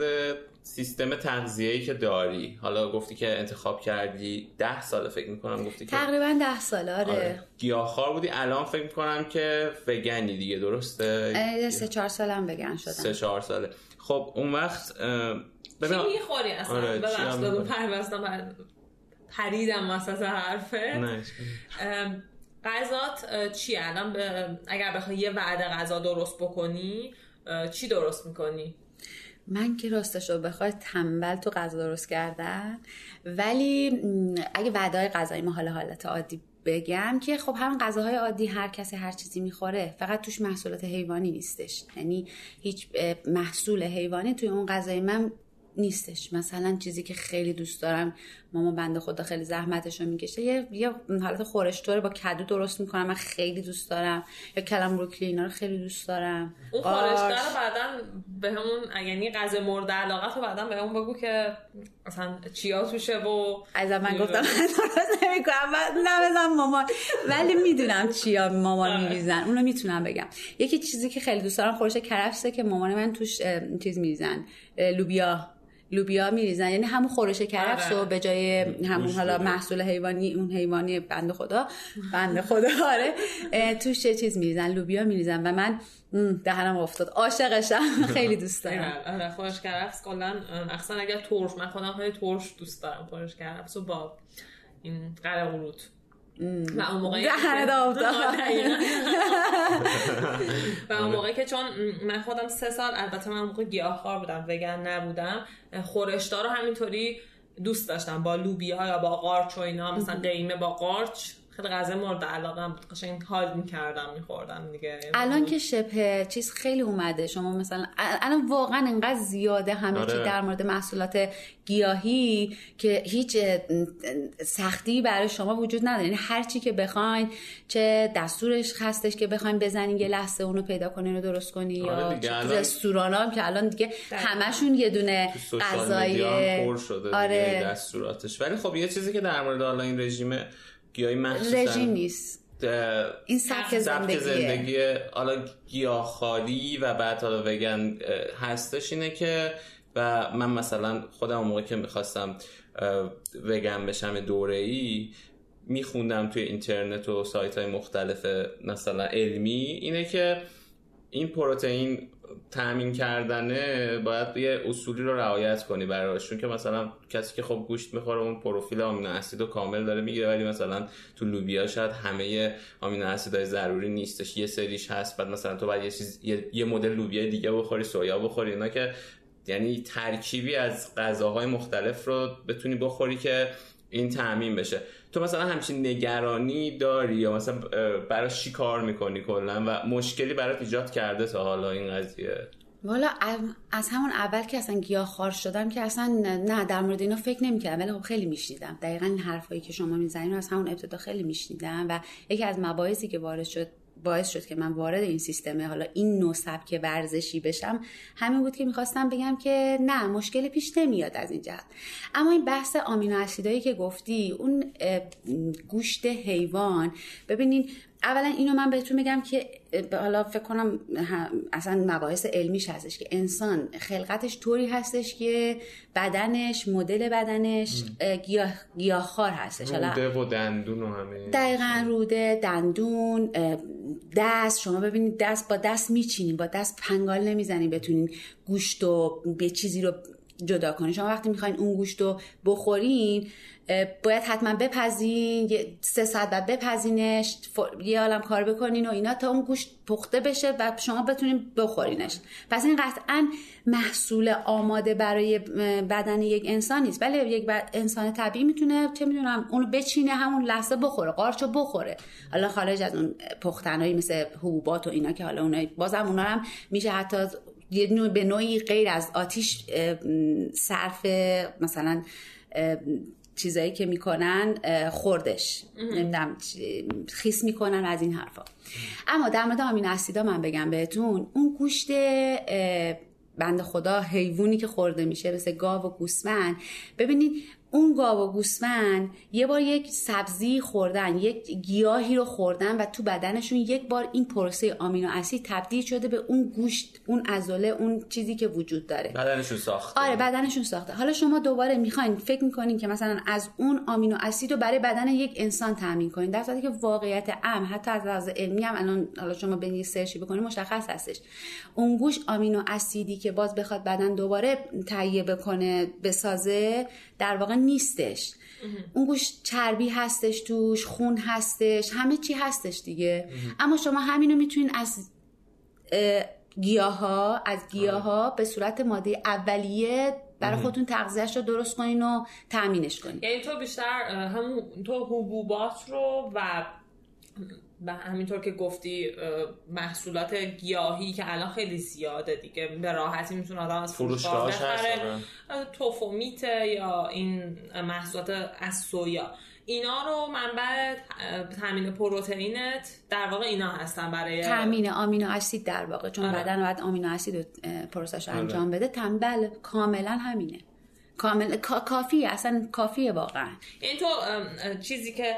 سیستم تغذیه‌ای که داری. حالا گفتی که انتخاب کردی ده ساله فکر می‌کنم گفتی که تقریبا ده ساله آره, آره. گیاهخوار بودی الان فکر می‌کنم که وگنی دیگه درسته؟ سه چهار ساله هم وگن شدم. سه چهار ساله. خب اون وقت ببین چی می‌خوری اصلا؟ آره ببخش پریدم وسط حرفه نه غذات چی الان اگر بخوای یه وعده غذا درست بکنی چی درست می‌کنی؟ من که راستش رو بخوای تنبل تو غذا درست کردن ولی اگه وعده غذایی ما حالا حالت عادی بگم که خب همون غذاهای عادی هر کسی هر چیزی می‌خوره فقط توش محصولات حیوانی نیستش. یعنی هیچ محصول حیوانی توی اون غذای من نیستش. مثلا چیزی که خیلی دوست دارم ماما بنده خدا خیلی زحمتش رو می‌کشه. یه یه حالت خورشتوره با کدو درست می‌کنم. من خیلی دوست دارم. یا کلم روکلی اینا رو خیلی دوست دارم. اون خورشتوره رو بعدا بهمون یعنی غذا مورد علاقت رو بعدا بهمون بگو که مثلا چیا توشه و از من گفتم درست نمی‌کنم. نمی‌دونم مامان. ولی می‌دونم چیا مامان آره. میریزن. اونو می‌تونم بگم. یکی چیزی که خیلی دوست دارم خورش کرفسه که مامان من توش چیز میریزن. لوبیا. لوبیا میریزن. یعنی همون خورش کرفس رو آره. به جای همون حالا. محصول حیوانی اون حیوانی بنده خدا. بنده خدا آره. توش یه چیز میریزن لوبیا میریزن. و من دهنم افتاد. عاشقشم. (laughs) خیلی دوست دارم. آره خورش کرفس کلا اصلا اگر ترش من خودم خیلی ترش دوست دارم خورش کرفس و با این قره قروت (laughs) و اون. آره، دقیقاً. و اون موقعی که چون من خودم سه سال البته من اون موقع گیاهخوار بودم وگن نبودم خورشتا رو همینطوری دوست داشتم با لوبیا یا با قارچ و اینا مثلا قیمه با قارچ خیلی غذا مورد علاقه بود. قشنگ حال می‌کردم میخوردم دیگه. یعنی الان که شبه چیز خیلی اومده. شما مثلا الان واقعا انقدر زیاده همه چی آره. در مورد محصولات گیاهی که هیچ سختی برای شما وجود نداره. یعنی هر چی که بخواین چه دستورش هستش که بخواین بزنین یه لحظه اونو پیدا کنین و درست کنین آره یا الان- رستوران هم که الان دیگه همشون یه دونه غذای آره. دستوراتش. ولی خب یه چیزی که در مورد حالا این رژیم گیاهی مخصوصا رژیم نیست. این سبک زندگیه. زندگی حالا گیاهخواری و بعد حالا وگن هستش اینه که و من مثلا خودم موقع که می‌خواستم وگن بشم دوره ای میخوندم توی اینترنت و سایت های مختلف مثلا علمی اینه که این پروتئین تامین کردنه باید یه اصولی رو رعایت کنی براش. چون که مثلا کسی که خب گوشت می‌خوره اون پروفیل آمینو اسید رو کامل داره می‌گیره ولی مثلا تو لوبیا شاید همه آمینو اسیدهای ضروری نیستش. یه سریش هست بعد مثلا تو باید یه چیز یه مدل لوبیا دیگه بخوری سویا بخوری اینا که یعنی ترکیبی از غذاهای مختلف رو بتونی بخوری که این تعمین بشه. تو مثلا همچین نگرانی داری یا مثلا اه، براش چی کار می‌کنی کلا و مشکلی برات ایجاد کرده تا حالا این قضیه؟ والا از همون اول که اصلا گیاه خار شدم که اصلا نه در مورد اینا فکر نمی‌کردم. ولی خب خیلی میشنیدم. دقیقا این حرفایی که شما می‌زنین از همون ابتدا خیلی میشنیدم و یکی از مباحثی که وارد شد باعث شد که من وارد این سیستم حالا این نوع سبک ورزشی بشم همین بود که می‌خواستم بگم که نه مشکل پیش نمیاد از این جهت. اما این بحث آمینو اسیدایی که گفتی اون گوشت حیوان ببینین اولا اینو من بهتون میگم که حالا فکر کنم اصلا مباحث علمیش هستش که انسان خلقتش طوری هستش که بدنش مدل بدنش اه، گیاه گیاهخوار هستش. روده و دندون و همه دقیقا روده دندون دست. شما ببینید دست با دست میچینین با دست پنگال نمی‌زنین بتونین گوشت و به چیزی رو جدا کنین شما وقتی می‌خواین اون گوشت رو بخورین باید حتما بپزین سه ساعت بعد بپزینش یه عالم کار بکنین و اینا تا اون گوشت پخته بشه و شما بتونین بخورینش. پس این قطعا محصول آماده برای بدن یک انسان نیست. ولی یک انسان طبیعی می‌تونه چه می‌دونم اونو بچینه همون لحظه بخوره قارچو بخوره. حالا خارج از اون پختنهایی مثل حبوبات و اینا که حالا اونها بازم اونا هم میشه حتی یه نوع به نوعی غیر از آتیش صرف مثلا چیزایی که می‌کنن خوردش. نمی‌دونم خیس می‌کنن از این حرفا. اما در مورد آمین اسیدا من بگم بهتون اون گوشت بند خدا حیوانی که خورده میشه مثل گاو و گوسفند. ببینید اون گاو و گوسفند یه بار یک سبزی خوردن یک گیاهی رو خوردن و تو بدنشون یک بار این پروسه آمینو اسید تبدیل شده به اون گوشت اون عضله اون چیزی که وجود داره. بدنشون ساخته. آره بدنشون ساخته. حالا شما دوباره می‌خواین فکر می‌کنین که مثلا از اون آمینو اسید رو برای بدن یک انسان تامین کنین. در صورتی که واقعیت ام حتی از لحاظ علمی هم الان حالا شما به یه سرچی بکنین مشخص هستش. اون گوش آمینو اسیدی که باز بخواد بدن دوباره تهیه بکنه بسازه در واقع نیستش. اون گوش چربی هستش توش خون هستش همه چی هستش دیگه. اما شما همینو می‌تونین از گیاه ها از گیاه ها به صورت ماده اولیه برای خودتون تغذیهش رو درست کنین و تامینش کنین. یعنی تو بیشتر همون تو حبوبات رو و و همینطور که گفتی محصولات گیاهی که الان خیلی زیاده دیگه. به راحتی می‌تونه آدم از فروشگاه بخره. آره. اه، توفو میته یا این محصولات از سویا. اینا رو منبع تامین پروتئینت در واقع اینا هستن برای تامین آمینو اسید در واقع چون آره. بدن باید آمینو اسید رو پروسش رو انجام بده. تام بله کاملا همینه. کامل کا- کافیه اصلا کافیه واقعا. این تو چیزی که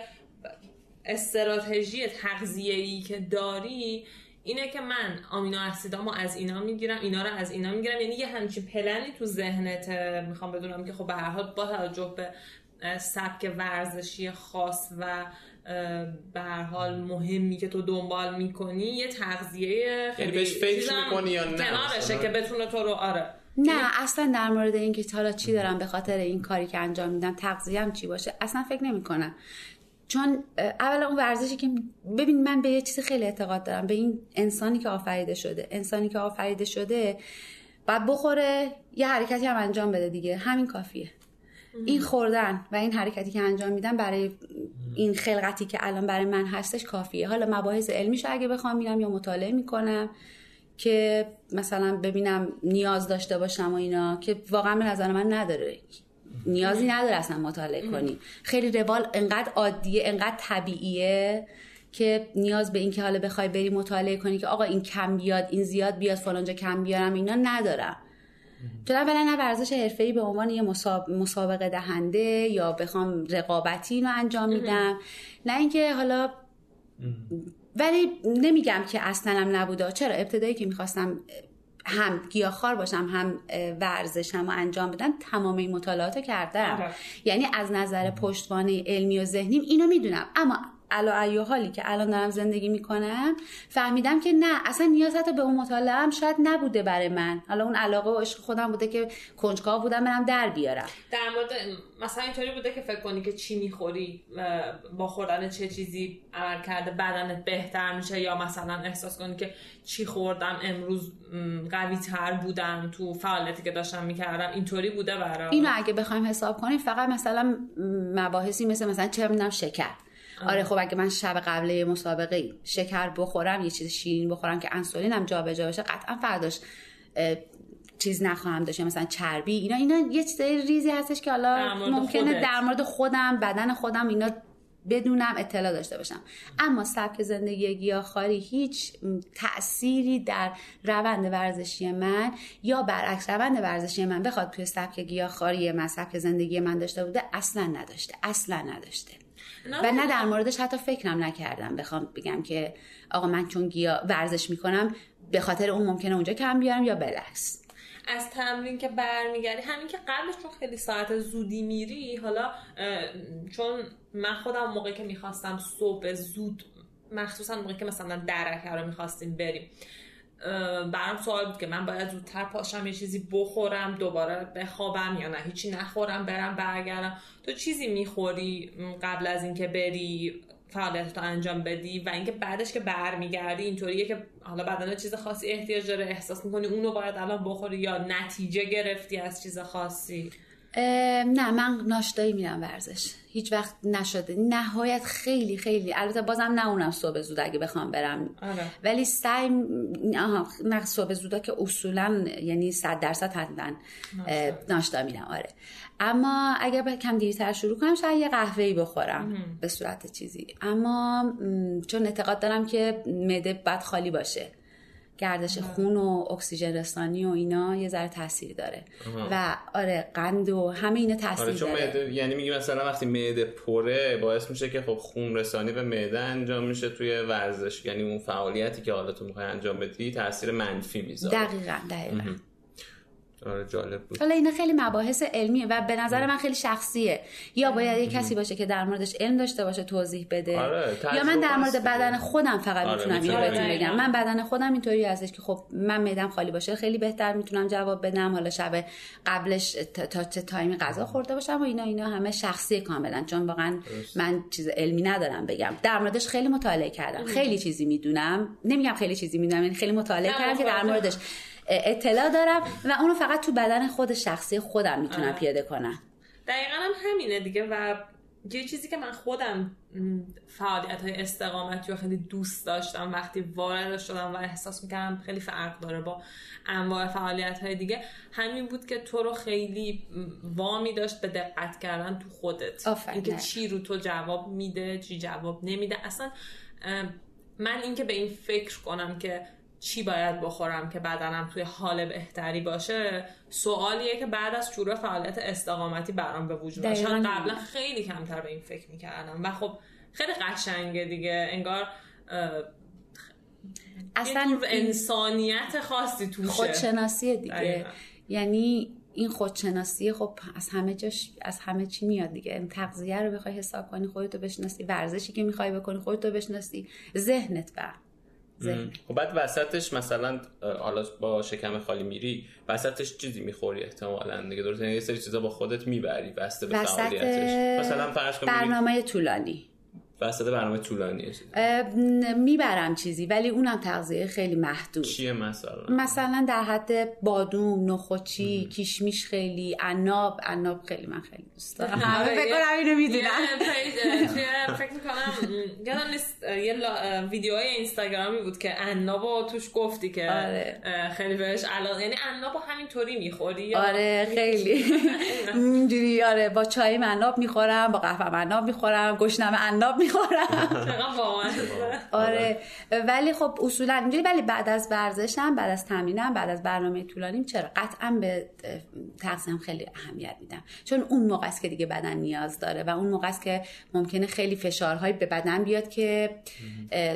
استراتژی تغذیه‌ای که داری اینه که من آمینو اسیدامو از اینا می‌گیرم اینا رو از اینا می‌گیرم. یعنی یه همچین پلنی تو ذهنت می‌خوام بدونم که خب به هر حال با توجه به سبک ورزشی خاص و به هر حال مهمی که تو دنبال می‌کنی یه تغذیه خیلی یعنی بهش فکر می‌کنی یا نه کنارشه که بتونه تو رو آره. نه اصلا در مورد اینکه حالا چی دارم به خاطر این کاری که انجام میدم تغذیه‌ام چی باشه؟ اصلا فکر نمی‌کنم. چون اولا اون ورزشی که ببین من به یه چیز خیلی اعتقاد دارم به این انسانی که آفریده شده. انسانی که آفریده شده بعد بخوره یه حرکتی هم انجام بده دیگه. همین کافیه. این خوردن و این حرکتی که انجام میدم برای این خلقتی که الان برای من هستش کافیه. حالا مباحث علمیشو اگه بخوام میرم یا مطالعه می‌کنم که مثلا ببینم نیاز داشته باشم و اینا که واقعا به نظر من نداره. نیازی نداره اصلا مطالعه کنی. خیلی روال انقدر عادیه انقدر طبیعیه که نیاز به اینکه حالا بخوای بری مطالعه کنی که آقا این کم بیاد این زیاد بیاد فلانجا کم بیارم اینا ندارم. چون اولا نه ورزش حرفه‌ای به عنوان یه مسابقه دهنده یا بخوام رقابتی رو انجام میدم. نه اینکه حالا ولی نمیگم که اصلا هم نبوده. چرا؟ ابتدایی که می‌خواستم هم گیاهخوار باشم هم ورزشم و انجام بدم تمام این مطالعات کردم آره. یعنی از نظر پشتوانه علمی و ذهنیم اینو می‌دونم اما علا ایو حالی که الان دارم زندگی می‌کنم فهمیدم که نه اصلا نیاز حتی به اون مطالعه هم شاید نبوده برای من. حالا اون علاقه و عشق خودم بوده که کنجکاو بودم برم در بیارم. در مورد مثلا اینطوری بوده که فکر کنی که چی می‌خوری با خوردن چه چیزی عمل کرده بدنت بهتر میشه یا مثلا احساس کنی که چی خوردم امروز قوی تر بودم تو فعالیتی که داشتم می‌کردم اینطوری بوده برای اینو اگه بخوایم حساب کنیم فقط مثلا مباحثی مثل مثلا چه می‌دونم شکر. آره خب اگه من شب قبل مسابقه شکر بخورم یه چیز شیرین بخورم که انسولینم جابجا بشه قطعا فرداش چیز نخواهم داشت مثلا چربی اینا اینا یه چیز ریزی هستش که حالا ممکنه در مورد خودم بدن خودم اینا بدونم اطلاع داشته باشم. اما سبک زندگی گیاهخواری هیچ تأثیری در روند ورزشی من یا برعکس روند ورزشی من بخواد توی سبک گیاهخواری من سبک زندگی من داشته بوده اصلا نداشته اصلا نداشته. و نه در موردش حتی فکرم نکردم. بخوام بگم که آقا من چون گیا ورزش می‌کنم به خاطر اون ممکنه اونجا کم بیارم یا بلکس؟ از تمرین که برمیگردی. همین که قبلش چون خیلی ساعت زودی میری حالا چون من خودم موقعی که می‌خواستم صبح زود مخصوصا موقعی که مثلا درکه رو می‌خواستیم بریم. برام سوال بود که من باید زودتر پاشم یه چیزی بخورم دوباره بخوابم یا نه؟ هیچی نخورم برم برگردم. تو چیزی می‌خوری قبل از اینکه بری فعالیت انجام بدی و اینکه بعدش که برمیگردی اینطوریه که حالا بدن چیز خاصی احتیاج داره احساس می‌کنی اونو باید الان بخوری یا نتیجه گرفتی از چیز خاصی؟ نه من ناشتایی میرم ورزش. هیچ وقت نشده. نهایت خیلی خیلی. البته بازم نه اونم صبح زود اگه بخوام برم. آره. ولی سعی آها نه صبح زودا که اصولا یعنی صد درصد حتما ناشتا میرم آره. اما اگر کم دیرتر شروع کنم شاید یه قهوه‌ای بخورم. به صورت چیزی. اما چون اعتقاد دارم که معده باید خالی باشه. گردش خون و اکسیژن رسانی و اینا یه ذره تاثیر داره. و آره قند و همه اینا تاثیر آره چون داره. یعنی میگی مثلا وقتی معده پره باعث میشه که خب خون رسانی به معده انجام میشه توی ورزش. یعنی اون فعالیتی که حالا تو می‌خوای انجام بدی تاثیر منفی می‌ذاره. دقیقاً دقیقاً. آره جالب بود. حالا اینا خیلی مباحث علمیه و به نظر من خیلی شخصیه. یا باید یه کسی باشه که در موردش علم داشته باشه توضیح بده. آره، یا من در مورد بدن خودم فقط آره، می‌تونم اینو بهتون بگم. من بدن خودم اینطوری هستش که خب من میدم خالی باشه خیلی بهتر می‌تونم جواب بدم. حالا شب قبلش تا چه تایمی غذا خورده باشم و اینا اینا همه شخصی کاملا. چون واقعا من چیز علمی ندارم بگم. در موردش خیلی مطالعه کردم. خیلی چیزی می‌دونم. نمیگم خیلی چیزی می‌دونم یعنی خیلی مطالعه کردم که در موردش اطلاع دارم و اونو فقط تو بدن خود شخصی خودم می‌تونم پیاده کنم. دقیقا هم همینه دیگه و یه چیزی که من خودم فعالیت های استقامتی رو خیلی دوست داشتم وقتی وارد شدم و احساس می‌کردم خیلی فرق داره با انواع فعالیت های دیگه همین بود که تو رو خیلی وامی داشت به دقت کردن تو خودت. اینکه چی رو تو جواب میده چی جواب نمیده. اصلا من اینکه به این فکر کنم که چی باید بخورم که بدنم توی حال بهتری باشه سوالیه که بعد از شروع فعالیت استقامتی برام به وجود باشه قبلا خیلی کمتر به این فکر می‌کردم و خب خیلی قشنگه دیگه. انگار اصلا انسانیت خاصی توشه. خودشناسی دیگه. یعنی این خودشناسی خب از همه جاش از همه چی میاد دیگه. این تغذیه رو بخوای حساب کنی خودتو بشناسی ورزشی که می‌خوای بکنی خودتو بشناسی ذهنت بر. خب بعد وسطش مثلا حالا با شکم خالی میری وسطش چیزی می‌خوری احتمالا دیگه درسته؟ یه سری چیزا با خودت می‌بری بسته به فعالیتش. مثلا فرض برنامه طولانی. وسط برنامه طولانیه. می‌برم چیزی ولی اونم تغذیه خیلی محدود. چیه مثلا؟ مثلا در حد بادوم نخوچی کیشمیش خیلی عناب. عناب خیلی من خیلی دوست دارم. همه فکر کنم اینو می‌دونم فکر می‌کنم یادم نیست یه ویدیوهای اینستاگرامی بود که عناب توش گفتی که آره. خیلی بهش علاقه یعنی عناب همینطوری می‌خوری آره خیلی. (laughs) اینجوری آره با چای عناب می‌خورم با قهوه عناب می‌خورم گشنمه عناب (laughs) آره. ولی خب اصولا اینجوری ولی بعد از ورزشم بعد از تمرینم بعد از برنامه طولانیم چرا؟ قطعا به تغذیم خیلی اهمیت میدم. چون اون موقع است که دیگه بدن نیاز داره و اون موقع است که ممکنه خیلی فشارهایی به بدن بیاد که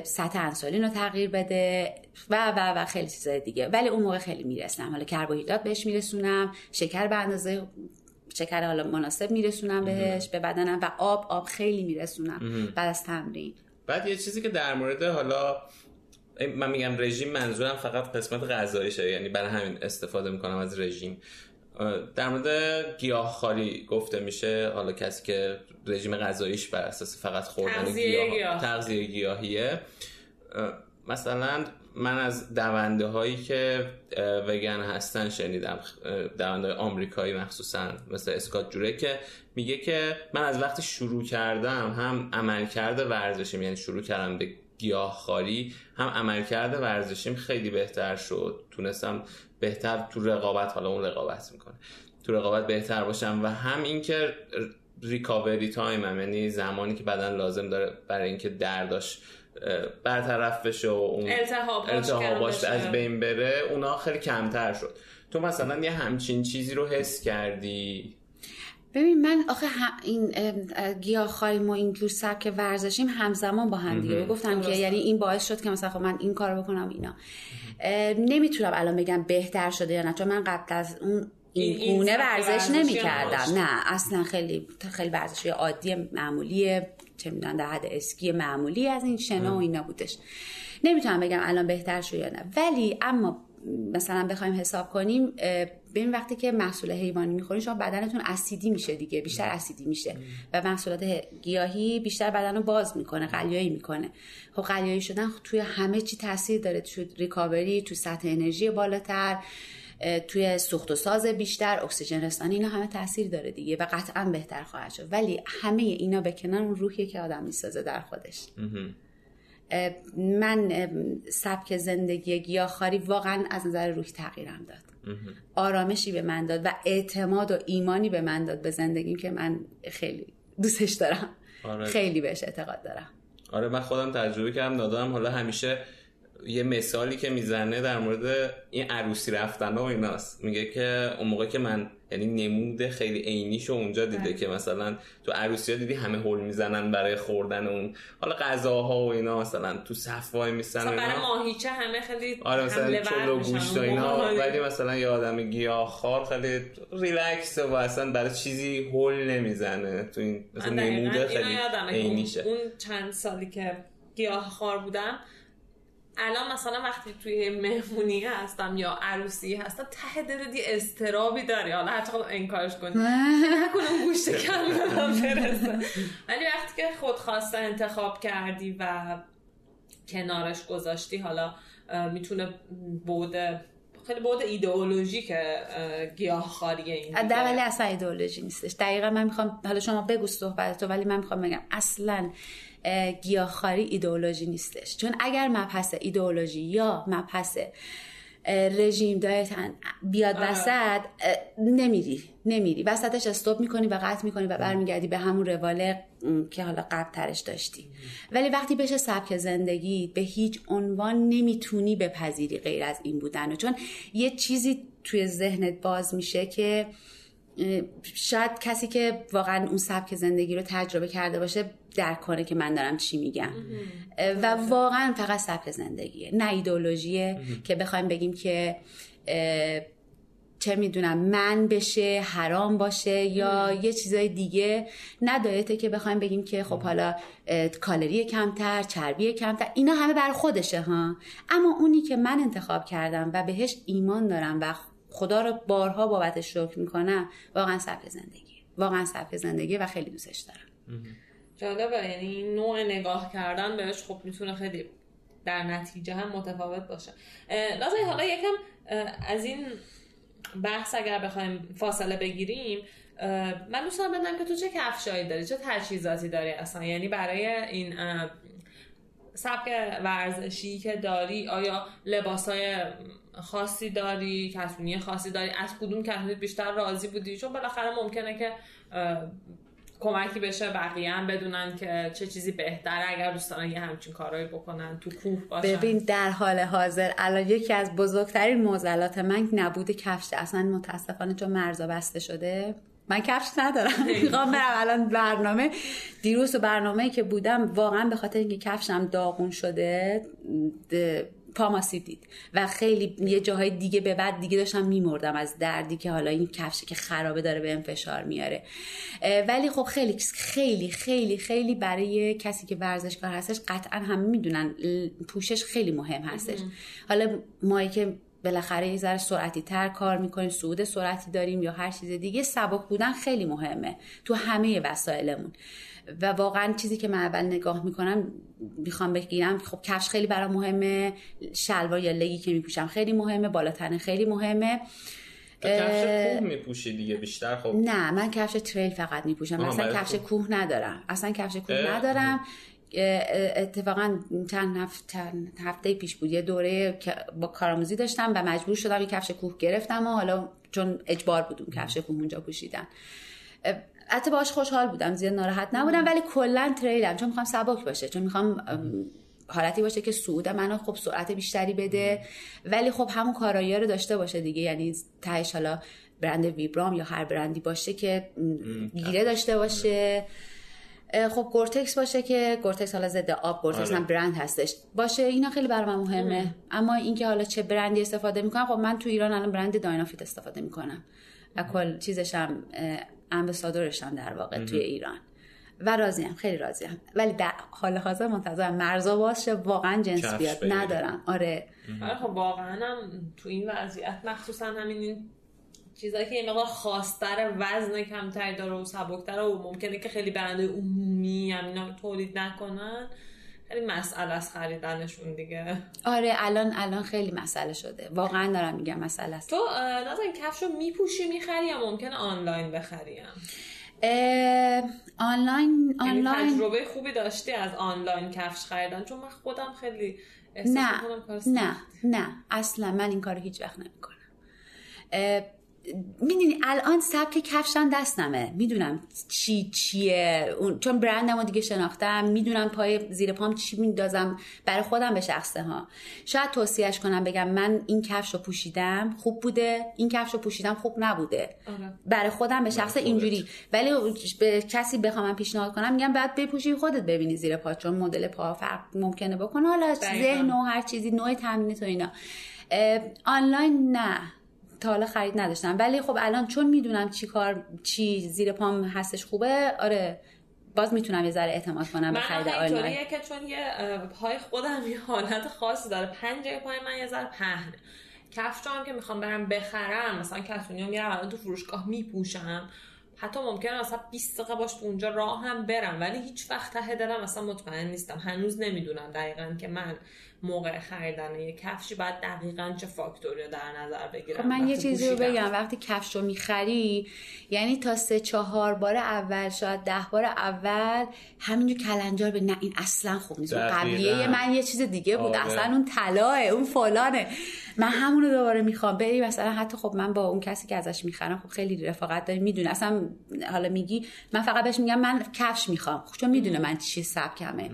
سطح انسولین رو تغییر بده و و و خیلی چیزای دیگه. ولی اون موقع خیلی میرسنم حالا کربوهیدرات بهش میرسونم شکر به اندازه شکر حالا مناسب میرسونم بهش به بدنم و آب آب خیلی میرسونم بعد از تمرین. بعد یه چیزی که در مورد حالا من میگم رژیم منظورم فقط قسمت غذاییشه یعنی برای همین استفاده می‌کنم از رژیم. در مورد گیاهخواری گفته میشه حالا کسی که رژیم غذاییش بر اساس فقط خوردن گیاه تغذیه گیاهیه. مثلا من از دونده هایی که وگن هستن شنیدم دونده آمریکایی مخصوصا مثل اسکات جوره که میگه که من از وقتی شروع کردم هم عملکرد ورزشیم یعنی شروع کردم به گیاهخواری هم عملکرد ورزشیم خیلی بهتر شد. تونستم بهتر تو رقابت حالا اون رقابت می‌کنه تو رقابت بهتر باشم و هم اینکه ریکاوری تایم هم یعنی زمانی که بدن لازم داره برای اینکه درداش برطرف بشه و اون التهاباش از بین بره اونا خیلی کمتر شد. تو مثلا یه همچین چیزی رو حس کردی؟ ببین من آخه این گیاهخواری ما این جور سبک ورزشیم همزمان با هم دیگه. گفتم که یعنی این باعث شد که مثلا خب من این کارو بکنم اینا. نمی‌تونم الان بگم بهتر شده یا نه چون من قبل از اون این گونه ورزش نمی کردم نه اصلا خیلی خیلی ورزش عادی معمولی چه می‌دونم در حد اسکی معمولی از این شنا و اینا بودش. نمی‌تونم بگم الان بهتر شد یا نه. ولی اما مثلا بخوایم حساب کنیم ببین وقتی که محصول حیوانی می‌خورین شما بدنتون اسیدی میشه دیگه بیشتر اسیدی میشه و محصولات گیاهی بیشتر بدن رو باز می‌کنه قلیایی می‌کنه. خب قلیایی شدن توی همه چی تاثیر داره تو ریکاوری تو سطح انرژی بالاتر. توی سوخت و ساز بیشتر اکسیژن رسانی اینا همه تاثیر داره دیگه و قطعا بهتر خواهد شد. ولی همه اینا به کنار اون روحیه که آدم می‌سازه در خودش. من سبک زندگی گیاهخواری واقعا از نظر روح تغییرم داد. آرامشی به من داد و اعتماد و ایمانی به من داد به زندگیم که من خیلی دوستش دارم. آره. خیلی بهش اعتقاد دارم. آره من خودم تجربه کردم دادم. حالا همیشه یه مثالی که می‌زنه در مورد این عروسی رفتن و ایناست. میگه که اون موقع که من یعنی نمود خیلی عینیشو اونجا دیده بله. که مثلا تو عروسی ها دیدی همه هول می‌زنن برای خوردن اون. حالا غذاها و اینا مثلا تو صف وای میسن برای ماهیچه همه خیلی آره مثلا چلو گوشت و اینا. ولی مثلا یه آدم گیاهخوار خیلی ریلکس و اصلا برای چیزی هول نمی‌زنه. تو این مثلا نمود خیلی عینیشه. اون چند سالی که گیاهخوار بودم الان مثلا وقتی توی مهمونی هستم یا عروسی هستم ته دلت یه استرابی داری. حالا حتی انکارش کنی. نکنم گوشت کم ولی وقتی که خودخواسته انتخاب کردی و کنارش گذاشتی حالا می‌تونه بوده خیلی بود ایدئولوژی که گیاهخواری این در ولی اصلا ایدئولوژی نیستش. دقیقا من می‌خوام حالا شما بگو صحبت تو ولی من می‌خوام بگم اصلا گیاهخواری ایدئولوژی نیستش. چون اگر مبحث ایدئولوژی یا مبحث رژیم دایتن بیاد وسط نمیری. نمیری. وسطش استوب می‌کنی و قطع می‌کنی و برمیگردی به همون رواله که حالا قبل ترش داشتی. ولی وقتی بشه سبک زندگی به هیچ عنوان نمی‌تونی بپذیری غیر از این بودن. چون یه چیزی توی ذهنت باز میشه که شاید کسی که واقعا اون سبک زندگی رو تجربه کرده باشه درک کنه که من دارم چی میگم. و واقعا فقط سبک زندگیه نه ایدولوژیه که بخوایم بگیم که چه می‌دونم من بشه حرام باشه یا یه چیزای دیگه. نه که بخوایم بگیم که خب حالا کالری کمتر چربی کمتر اینا همه بر خودشه ها. اما اونی که من انتخاب کردم و بهش ایمان دارم و خدا رو بارها بابتش شکر می‌کنم واقعا سبک زندگی واقعا سبک زندگی و خیلی دوستش دارم. جالبه یعنی نوع نگاه کردن بهش خب می‌تونه خیلی در نتیجه هم متفاوت باشه. لازم حالا یکم از این بحث اگر بخوایم فاصله بگیریم من دوست بدم که تو چه کفشایی داری چه تجهیزاتی داری اصلا؟ یعنی برای این سبک ورزشی که داری آیا لباسای خاصی داری کتونی خاصی داری؟ از کدوم کتونی بیشتر راضی بودی؟ چون بالاخره ممکنه که کمکی بشه بقیه هم بدونن که چه چیزی بهتره اگر دوستان یه همچین کارهایی بکنن تو کوه باشن. ببین در حال حاضر الان یکی از بزرگترین معضلات من نبود کفش اصلا متاسفانه چون مرزا بسته شده. من کفش ندارم. می‌خوام برم الان برنامه. دیروز و برنامه که بودم واقعا به خاطر اینکه کفشم داغون شده پاماسی دید و خیلی یه جاهای دیگه به بعد دیگه داشتم میمردم از دردی که حالا این کفشه که خرابه داره به فشار میاره. ولی خب خیلی خیلی خیلی خیلی برای کسی که ورزشکار هستش قطعا همه می‌دونن پوشش خیلی مهم هستش. حالا ما که بالاخره یه ذره سرعتی تر کار می‌کنیم سعود سرعتی داریم یا هر چیز دیگه سبک بودن خیلی مهمه تو همه وسایلمون. و واقعا چیزی که من اول نگاه می‌کنم می‌خوام بگیرم خب کفش خیلی برام مهمه شلوار یا لگی که میپوشم خیلی مهمه بالاتن خیلی مهمه. کفش کوه میپوشی دیگه بیشتر؟ خب. نه من کفش تریل فقط میپوشم. اصلا کفش کوه. ندارم. اصلا کفش کوه ندارم. اتفاقا چند هفته, هفته پیش بود یه دوره با کارآموزی داشتم و مجبور شدم یه کفش کوه گرفتم و حالا چون اجبار بود اون کفش کوه اونجا پوشیدن. حتی باش خوشحال بودم زیاد ناراحت نبودم ولی کلا تریلم چون می‌خوام سبک باشه چون می‌خوام حالتی باشه که سعود منو خب سرعت بیشتری بده. ولی خب همون کارایی رو داشته باشه دیگه یعنی تهش حالا برند ویبرام یا هر برندی باشه که گیره داشته باشه. خب Gore-Tex باشه که Gore-Tex حالا ضد آب Gore-Tex هم آره. برند هستش. باشه اینا خیلی برای من مهمه اما اینکه حالا چه برندی استفاده می‌کنم خب من تو ایران الان برند Dynafit استفاده می‌کنم. و کل چیزشم ambassador شم در واقع توی ایران. و راضیم خیلی راضیم. ولی در حال حاضر منتظرم مرزا باز شه واقعا جنس بیاد. ندارم. آره. آره خب واقعا هم تو این وضعیت مخصوصا همین این چیزایی که یه مقدار خواستر وزن کمتری داره و سبکتر و ممکنه که خیلی برنده عمومی هم تولید نکنن خیلی مسئله از خریدنشون دیگه. آره الان الان خیلی مسئله شده. واقعا دارم میگم مسئله است. تو نازن کفش رو میپوشی می‌خری یا ممکنه آنلاین بخریم آنلاین یعنی آنلاین تجربه خوبی داشتی از آنلاین کفش خریدن؟ چون من خودم خیلی نه نه نه. اصلا من این کارو هیچ وقت نمی‌کنم. می‌دونی الان سبک کفشن دستمه. می‌دونم چی چیه. اون چون برندمو دیگه شناختم. می‌دونم پای زیر پام چی میندازم. برای خودم به شخصه ها. شاید توصیهش کنم بگم من این کفش رو پوشیدم خوب بوده. این کفش رو پوشیدم خوب نبوده. آره. برای خودم به شخص اینجوری. ولی به کسی بخوام پیشنهاد کنم میگم بعد بپوشی خودت ببینی زیر پا چون مدل پا فرق ممکنه بکنه. حالا ذهن و هر چیزی نوع تامین تو اینا. آنلاین نه. تا حالا خرید نداشتم. ولی خب الان چون می‌دونم چی کار چی زیر پام هستش خوبه آره باز می‌تونم یه ذره اعتماد کنم به خرید آنلاین. که چون یه پای خودم یه حالت خاصی داره. پنجه پای من یه ذره پهنه کفش هم که می‌خوام برم بخرم مثلا کتونی رو میرم الان تو فروشگاه میپوشم. حتی ممکنه مثلا 20 دقیقه باش تو اونجا راه هم برم ولی هیچ وقت ته دلم مثلا مطمئن نیستم. هنوز نمی‌دونم دقیقا که من موقع خریدن یه کفشی باید دقیقا چه فاکتوری رو در نظر بگیرم. خب من یه چیزی رو بگم. وقتی کفش رو می‌خری یعنی تا سه چهار بار اول شاید ده بار اول همینجور کلنجار به نه این اصلا خوب نیست. قبلیه من یه چیز دیگه بود. آره. اصلا اون طلاه اون فلانه. من همون رو دوباره می‌خوام. بری مثلا حتی خب من با اون کسی که ازش می‌خرم خب خیلی رفاقت داریم. می‌دونه. اصلا حالا میگی من فقط بهش میگم من کفش می‌خوام. چون می‌دونه من چی سبکمه.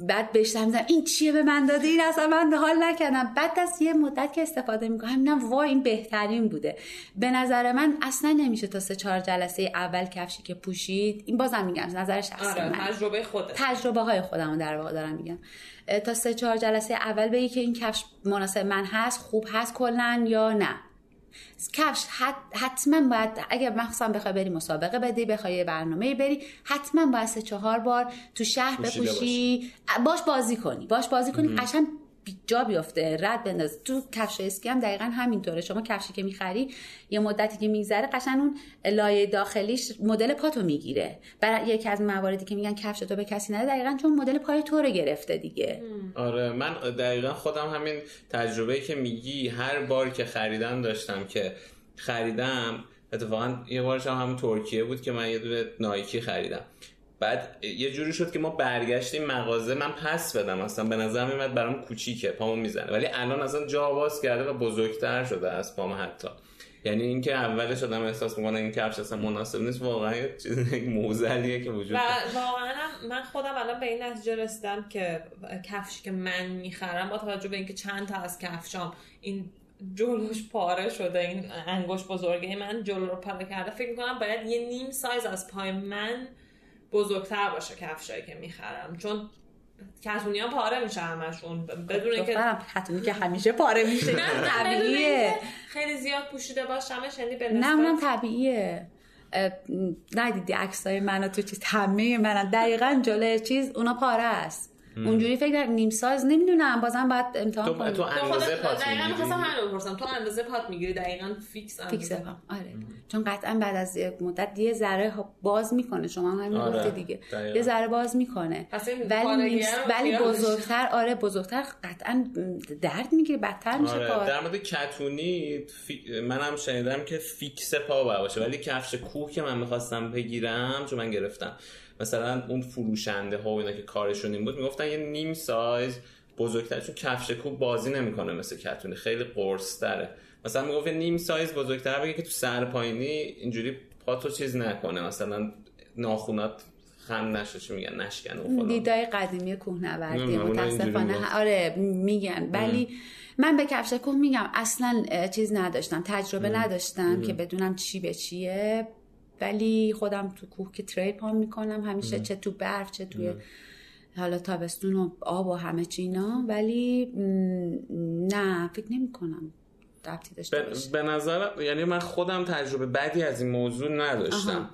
بعد بهش می‌زنم این چیه به من داده؟ این اصلا من حال نکردم. بعد از یه مدت که استفاده می‌کنم همینم وای این بهترین بوده. به نظر من اصلا نمیشه تا سه چهار جلسه اول کفشی که پوشید. این بازم میگم نظر شخصی آره من. تجربه خودت. تجربه های خودم در واقع دارم میگم. تا سه چهار جلسه اول بگی که این کفش مناسب من هست خوب هست کلا یا نه. کفش حت حتما باید اگر مخصوصا بخوای بری مسابقه بدی بخوای یه برنامه بری حتما باید سه چهار بار تو شهر بپوشی. باش بازی کنی باش بازی کنی. قشنگ جا بیفته رد بنداز. تو کفش اسکی هم دقیقا همینطوره. شما کفشی که می‌خری یه مدتی که میگذره قشنگ اون لایه داخلیش مدل پاتو می‌گیره. برای یکی از مواردی که میگن کفش تو به کسی نده دقیقا چون مدل پای تو رو گرفته دیگه. آره من دقیقا خودم همین تجربه که میگی هر بار که خریدم داشتم که خریدم اتفاقا یه بارش هم همون ترکیه بود که من یه دونه نایکی خریدم. بعد یه جوری شد که ما برگشتیم مغازه من پس بدم اصلا. به نظر میمد برام کوچیکه پامو می‌زنه. ولی الان اصلا جا باز کرده و بزرگتر شده از پام حتی. یعنی اینکه اولش آدم احساس می‌کنه این کفش اصلا مناسب نیست. واقعا یه چیز یک موزلیه که وجود داره. واقعا من خودم الان به این نتیجه رسیدم که کفشی که من می‌خرم با توجه به اینکه چند تا از کفشام این جلوش پاره شده این انگشت بزرگه من جلو رو پاره کرده فکر می‌کنم باید یه نیم سایز از پای من بزرگتر باشه کفشایی که می‌خرم. چون کتونی ها پاره میشه همشون. بدون اینکه دخترم کتونی که همیشه پاره میشه نه طبیعیه. اینکه خیلی زیاد پوشیده باشمش یعنی به نه اونم طبیعیه. ندیدی عکسای منو تو چیز همه منم دقیقا جلوی چیز اونا پاره است. اونجوری فکر نیم سایز نمی‌دونم بازم باید امتحان کنم. تو اندازه پات دقیقا می‌گیری. می‌خواستم همین رو بپرسم. تو اندازه پات می‌گیری؟ دقیقا فیکس اندازه. فیکس پام آره. چون قطعا بعد از یک مدت یه ذره باز می‌کنه. شما هم همین آره، دیگه. دقیقا. یه ذره باز می‌کنه. ولی ولی. بزرگتر آره بزرگتر قطعا درد می‌گیره. بدتر میشه آره. کار. در مورد کتونی فی... منم شنیدم که فیکس پا باشه. ولی کفش کوه که من می‌خواستم بگیرم چون من گرفتم. مثلا اون فروشنده ها و اینا که کارشون این بود می‌گفتن یه نیم سایز بزرگتر چون کفش کوه بازی نمی‌کنه مثل کتونی خیلی قرص تره مثلا می‌گفت نیم سایز بزرگتر بگه که تو سر پایینی اینجوری پاتو چیز نکنه. مثلا ناخونات خم نشه چی میگن نشکنه و فلان. دیدای قدیمی کوهنوردی متاسفانه. آره میگن. ولی من به کفش کوه میگم اصلا چیز نداشتم تجربه نداشتم که بدونم چی به چیه. ولی خودم تو کوه که تریل پام می‌کنم همیشه چه تو برف چه توی حالا تابستون و آب و همه چی اینا ولی نه فکر نمی کنم ربطی داشته به, به نظر یعنی من خودم تجربه بدی از این موضوع نداشتم.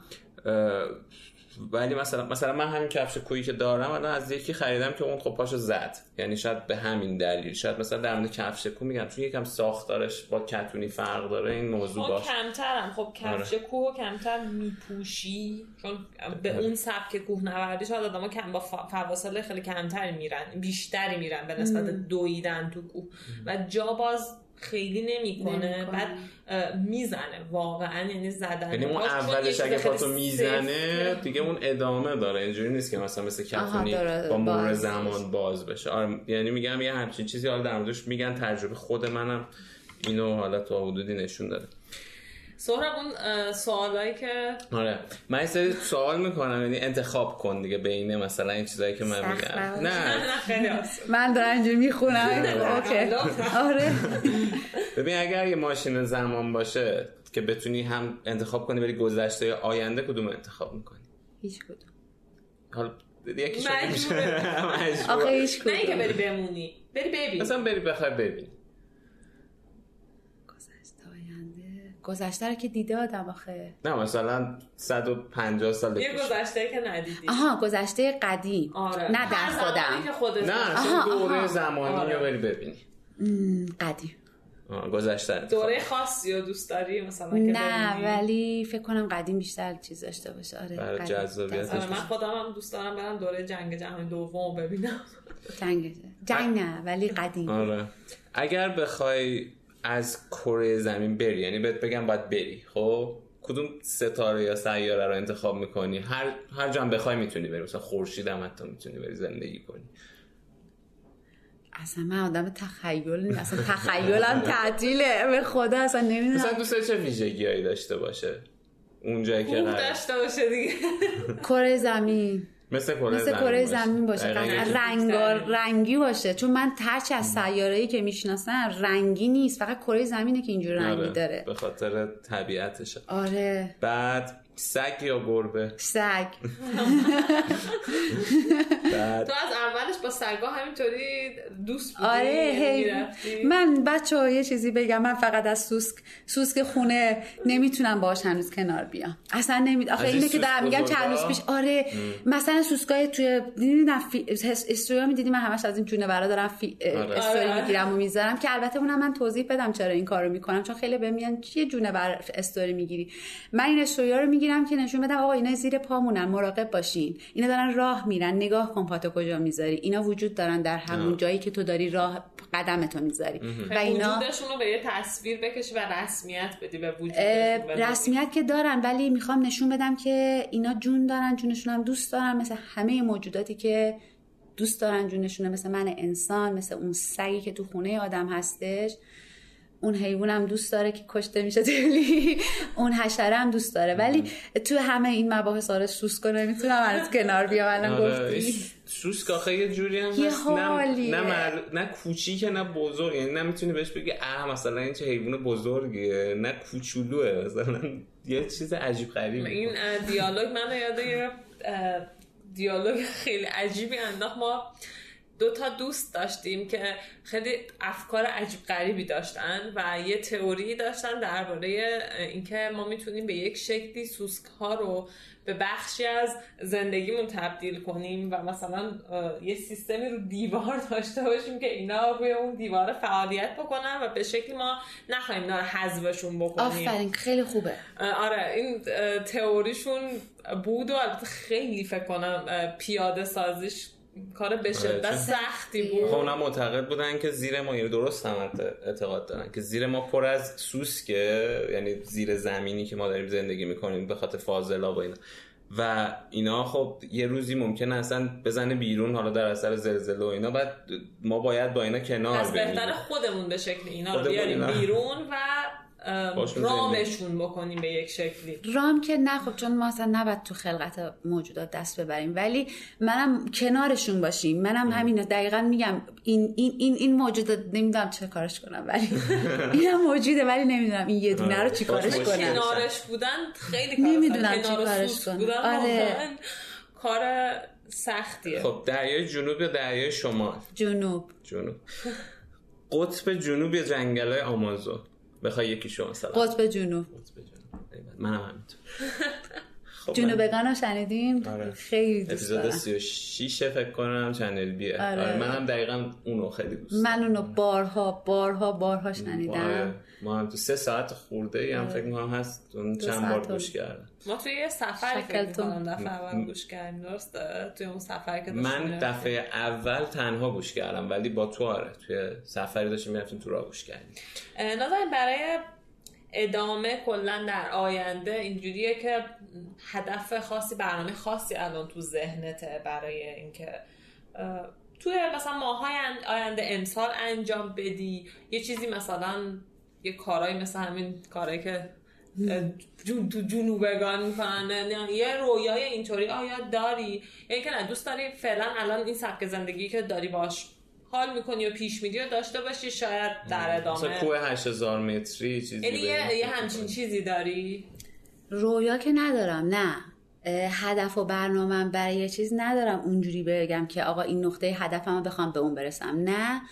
ولی مثلا مثلا من همین کفش کویی که دارم الان از یکی خریدم که اون خب پاشو زد. یعنی شاید به همین دلیل. شاید مثلا در مورد کفش کو میگم چون یکم ساختارش با کتونی فرق داره این موضوع خب باشه کمترم. خب کفش کوه کمتر میپوشی. چون به اون سبک کوهنوردی شاید آدم کم با فواصل خیلی کمتری میرن بیشتری میرن به نسبت دویدن تو کوه. و جا باز خیلی نمی‌کنه. بعد می‌زنه. واقعا یعنی زدن یعنی اون اولش اگه پاتو می‌زنه. دیگه اون ادامه داره. اینجوری نیست که مثلا مثل داره. با مرور باز زمان باز بشه. آره یعنی میگم یه همچین چیزی حالا در موردش میگن تجربه خود منم اینو حالا تا حدودی نشون داده. سهراب اون سوالایی که آره. من سری سوال می‌کنم یعنی انتخاب کن دیگه بین مثلا این چیزایی که من میگم. نه. نه خیلی من دارم اینجوری می‌خونم. اوکی. آره. ببین اگر یه ماشین زمان باشه که بتونی هم انتخاب کنی بری گذشته آینده کدوم انتخاب می‌کنی؟ هیچ کدوم. حالا یکی (laughs) مجبوره. آخه هیچ نه اینکه کدوم. بری بمونی بری ببین. مثلا بری بخوای ببینی گذشته آینده گذشته رو که دیده آدم آخه. نه مثلا 150 سال یه گذشته که ندیدی. آها گذشته قدیم. آره. نه در خودم. که خودت نه آها، دوره آها. زمانی آره. رو بری ببینی. قدیم. گذشته. دوره خاصی رو دوست داری مثلا که نه ببینی؟ ولی فکر کنم قدیم بیشتر چیز داشته باشه. آره برای قدیم. جذابیتش. آره من خودم هم دوست دارم برم دوره جنگ جهانی دوم ببینم. جنگ جنگ نه ولی قدیم. آره. اگر بخوای از کره زمین بری یعنی بهت بگم باید بری. خب؟ کدوم ستاره یا سیاره رو انتخاب می‌کنی؟ هر هر جا هم بخوای می‌تونی بری. مثلا خورشید هم حتی می‌تونی بری زندگی کنی. اصلا من آدم تخیل نیست اصلا تخیلم تعطیله. به خدا اصلا مثلا نمی‌دونم دوست داری چه ویژگیهایی داشته باشه؟ اون جایی که داشته باشه دیگه. کره زمین. مثل کره مثل زمین, کره زمین باشه. قطعا. رنگار رنگی باشه. چون من هرچی از سیاره‌ای که می‌شناسم رنگی نیست. فقط کره زمینه که اینجور رنگی آره، داره. به خاطر طبیعتشه. آره. بعد سگ یا گربه؟ سگ. (laughs) (laughs) بعد تو از اولش با سگا همینطوری دوست بودی آره یعنی هی؟ من بچه ها یه چیزی بگم من فقط از سوسک سوسک خونه نمی‌تونم باش هنوز کنار بیام اصلا نمی آخه اینه این که دارم میگم؟ چند روز پیش آره مثلا سوسکای توی دیدی استوریا می‌دیدی من همش از این جونه برا دارم فی... آره. استوری آره. می‌گیرم و می‌ذارم که البته اونم من توضیح بدم چرا این کارو می‌کنم چون خیلی بهم میگن چیه جونه بر استوری می‌گیری من این استوریا رو می‌گیرم که نشون بدم آقا اینا زیر پامونن مراقب باشین اینا دارن راه میرن نگاه کن پاتو کجا می‌ذاری؟ اینا وجود دارن در همون. جایی که تو داری راه قدمتو می‌ذاری. و اینا وجودشون رو به یه تصویر بکشی و رسمیت بدی به به رسمیت که دارن ولی می‌خوام نشون بدم که اینا جون دارن جونشون هم دوست دارن مثل همه موجوداتی که دوست دارن جونشونه مثل من انسان مثل اون سگی که تو خونه آدم هستش. اون حیوان هم دوست داره که کشته میشه تولی اون حشره هم دوست داره. ولی تو همه این مباحث آره سوسکو نمی‌تونم از کنار بیام الان آره، سوسک آخه یه جوری هم یه هست نه. نه, مر... نه کوچیکه نه بزرگ. یعنی نمی‌تونی بهش بگی اه مثلا این چه حیوان بزرگیه. نه کوچولوه. مثلا یه چیز عجیب غریبه این دیالوگ من یاد یه دیالوگ خیلی عجیبی انداخت. ما دو تا دوست داشتیم که خیلی افکار عجیب غریبی داشتن و یه تئوری داشتن درباره اینکه ما می‌تونیم به یک شکلی سوسک ها رو به بخشی از زندگیمون تبدیل کنیم و مثلا یه سیستمی رو دیوار (laughs) داشته باشیم که اینا روی اون دیوار فعالیت بکنن و به شکلی ما نخواهیم اینا رو حذفشون بکنیم. آفرین خیلی خوبه. آره این تئوریشون بود و البته خیلی فکر کنم پیاده سازیش کار به شدت چون- سختی خب بود. اونا معتقد بودن که زیر ما یعنی درست هم اعتقاد دارن که زیر ما پر از سوسکه یعنی زیر زمینی که ما داریم زندگی می‌کنیم به خاطر فاضلا و اینا. و اینا خب یه روزی ممکنه اصلا بزنه بیرون حالا در اثر زلزله و اینا بعد ما باید با اینا کنار پس بهتر خودمون به شکلی اینا رو بیاریم اینا. بیرون و رامشون بکنیم به یک شکلی. رام که نه خب چون ما اصلا نباید تو خلقت موجودات دست ببریم. ولی منم کنارشون باشیم. منم همین دقیقا میگم این این این, این موجودات نمی‌دونم چه کارش کنم ولی (laughs) اینم موجوده ولی نمی‌دونم این یه دونه رو چی کارش. کنم کنارش بودن خیلی کار نمی‌دونم. چی کارش کنم. آره. کار سختیه. خب دریای جنوب یا دریای شمال؟ جنوب. جنوب. قطب جنوب یا جنگل های آمازون؟ بخوای یکی شما مثلا قطب جنوب قطب جنوب. منم همینطور (laughs) خب جنوبگان رو شنیدیم آره. خیلی دوست اپیزود دارم 36 فکر کنم چنل بیه آره. آره. منم دقیقا اونو خیلی دوست دارم. من اونو بارها بارها بارها آره. شنیدم ما هم تو سه ساعت خورده ای هم فکر می‌کنم هست اون چند بار گوش کردم ما توی یه شکلتون. می‌کنم دفعه اول گوش کردیم درسته توی اون سفری که داشتیم من. دفعه اول تنها گوش کردم ولی با تو آره توی سفری داشتیم می‌رفتیم تو را گوش کردیم نازنین برای ادامه کلا در آینده اینجوریه که هدف خاصی برنامه خاصی الان تو ذهنته برای اینکه توی مثلا ماهای آینده امسال انجام بدی یه چیزی مثلا یه کارایی مثل همین کارایی که جنوبگان می‌کنن. نه، یه رویای اینطوری. آیا داری؟ یا که نه دوست داری فعلا الان این سبک زندگی که داری باش حال می‌کنی و پیش میدی و داشته باشی شاید در ادامه. مثلا کوه 8000 متری چیزی یعنی یه. یه همچین چیزی داری؟ رویا که ندارم نه. هدف و برنامه برای یه چیز ندارم اونجوری بگم که آقا این نقطه هدفم رو بخوام به اون برسم. نه.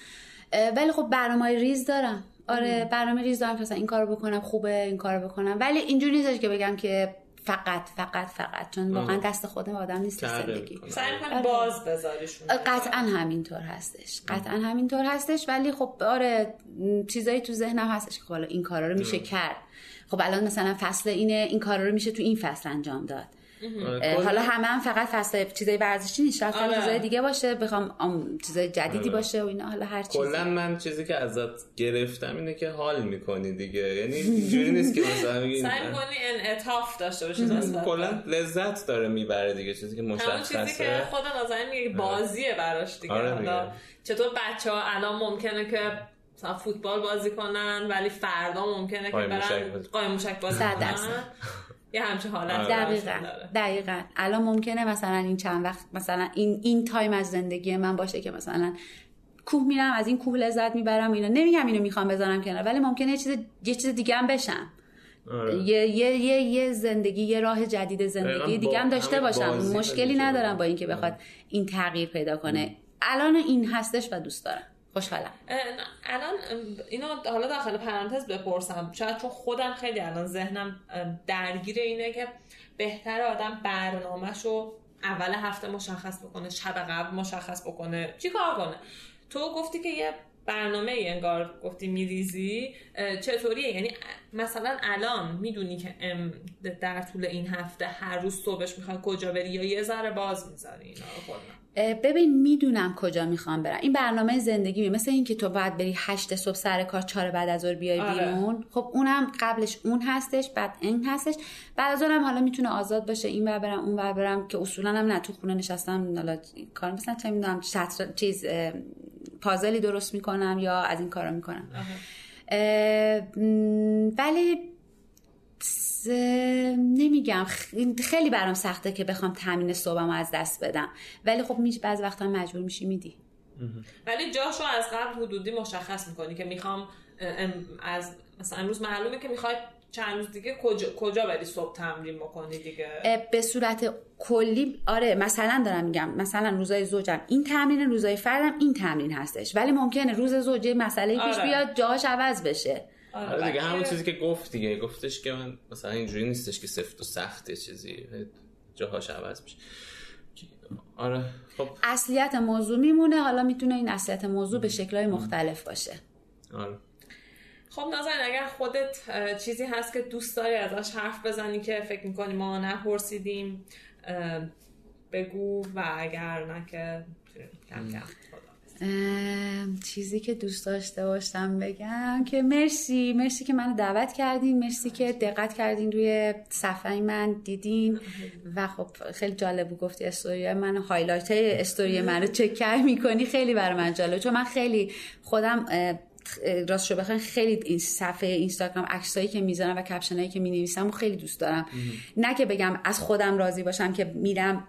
ولی خب برنامه ریز دارم. آره برنامه ریز دارم که مثلا این کارو بکنم خوبه این کارو بکنم. ولی اینجوری نیستش که بگم که فقط فقط فقط. چون واقعا دست خودم آدم نیست زندگی. سعی آره. باز بذاریشون. قطعا همینطور هستش. قطعا همینطور هستش. ولی خب آره چیزایی تو ذهنم هستش که خب حالا این کارا رو میشه کرد. خب الان مثلا فصل اینه این کارا رو میشه تو این فصل انجام داد. حالا همه هم فقط فصل چیزای ورزشی نیست شاید آره. چیزای دیگه باشه بخوام آم، چیزای جدیدی آره. باشه و اینا حالا هر چیزی کلا من چیزی که ازت گرفتم اینه که حال می‌کنی دیگه یعنی اینجوری نیست که مثلا (laughs) بگی سعی می‌کنی انعطاف داشته باشی کلا لذت داره می‌بره دیگه چیزی که همون چیزی مشخصه که خود نازنین میگه بازیه براش دیگه آره حالا. چطور بچه ها الان ممکنه که مثلا فوتبال بازی کنن ولی فردا ممکنه که برن بازی. قایم موشک بازی کنن. (laughs) یه همچه حالت آره. دقیقا. داره. دقیقا. الان ممکنه مثلا این چند وقت مثلا این این تایم از زندگی من باشه که مثلا کوه میرم از این کوه لذت می‌برم اینا. نمیگم اینو می‌خوام بذارم کنار ولی ممکنه یه چیز یه چیز دیگه هم بشم. آره. یه, یه, یه, یه زندگی یه راه جدید زندگی دیگه هم داشته باشم. مشکلی. ندارم با اینکه بخواد این تغییر پیدا کنه. الان این هستش و دوست دارم. خوشحالم. الان اینو حالا داخل پرانتز بپرسم. شاید چون خودم خیلی الان ذهنم درگیر اینه که بهتر آدم برنامهشو اول هفته مشخص بکنه شب قبل مشخص بکنه. چی کار کنه؟ تو گفتی که یه برنامه ای انگار گفتی میریزی. چطوریه؟ یعنی مثلا الان می‌دونی که در طول این هفته هر روز صبحش می‌خوای کجا بری یا یه ذره باز می‌ذاری اینا رو اه، ببین می‌دونم کجا می‌خوام برم. این برنامه زندگی می مثل اینکه تو باید بری هشت صبح سر کار چهار بعد از ظهر بیای آره. بیرون. خب اونم قبلش اون هستش بعد این هستش. بعد از اونم حالا می‌تونه آزاد باشه. این ور برم اون ور برم که اصولا هم نه تو خونه نشستم. حالا کار مثلا چه می‌دونم شطر- چیز پازلی درست می‌کنم یا از این کارا می‌کنم. ولی نمیگم. خیلی برام سخته که بخوام تامین صبحم از دست بدم. ولی خب میش بعض وقتا مجبور میشی میدی. ولی جاشو از قبل حدودی مشخص می‌کنی که می‌خوام ام، از مثلا امروز معلومه که می‌خوای چند روز دیگه کجا, کجا بری صبح تمرین بکنی دیگه؟ به صورت کلی آره مثلا دارم میگم مثلا روزای زوجم. این تمرین روزای فردم این تمرین هستش. ولی ممکنه روز زوجه مسئله پیش آره. بیاد جاهاش عوض بشه. آره، آره دیگه همون چیزی که گفت دیگه گفتش که من مثلا اینجوری نیستش که سفت و سخته چیزی جاهاش عوض میشه. آره خب. اصلیت موضوع میمونه حالا می‌تونه این اصلیت موضوع به شکلهای مختلف باشه. آره. خب نازنین اگر خودت چیزی هست که دوست داری ازش حرف بزنی که فکر می‌کنی ما نپرسیدیم بگو و اگر نه که کم کم چیزی که دوست داشته باشم بگم که مرسی مرسی که منو دعوت کردین مرسی که دقت کردین روی صفحه من دیدین. و خب خیلی جالب بود گفتی استوری من highlight های استوری من رو چک می‌کنی خیلی برای من جالب. چون من خیلی خودم راستشو بخواین خیلی این صفحه اینستاگرام عکسایی که می‌ذارم و caption ایی که می‌نویسم و خیلی دوست دارم. نه که بگم از خودم راضی باشم که میرم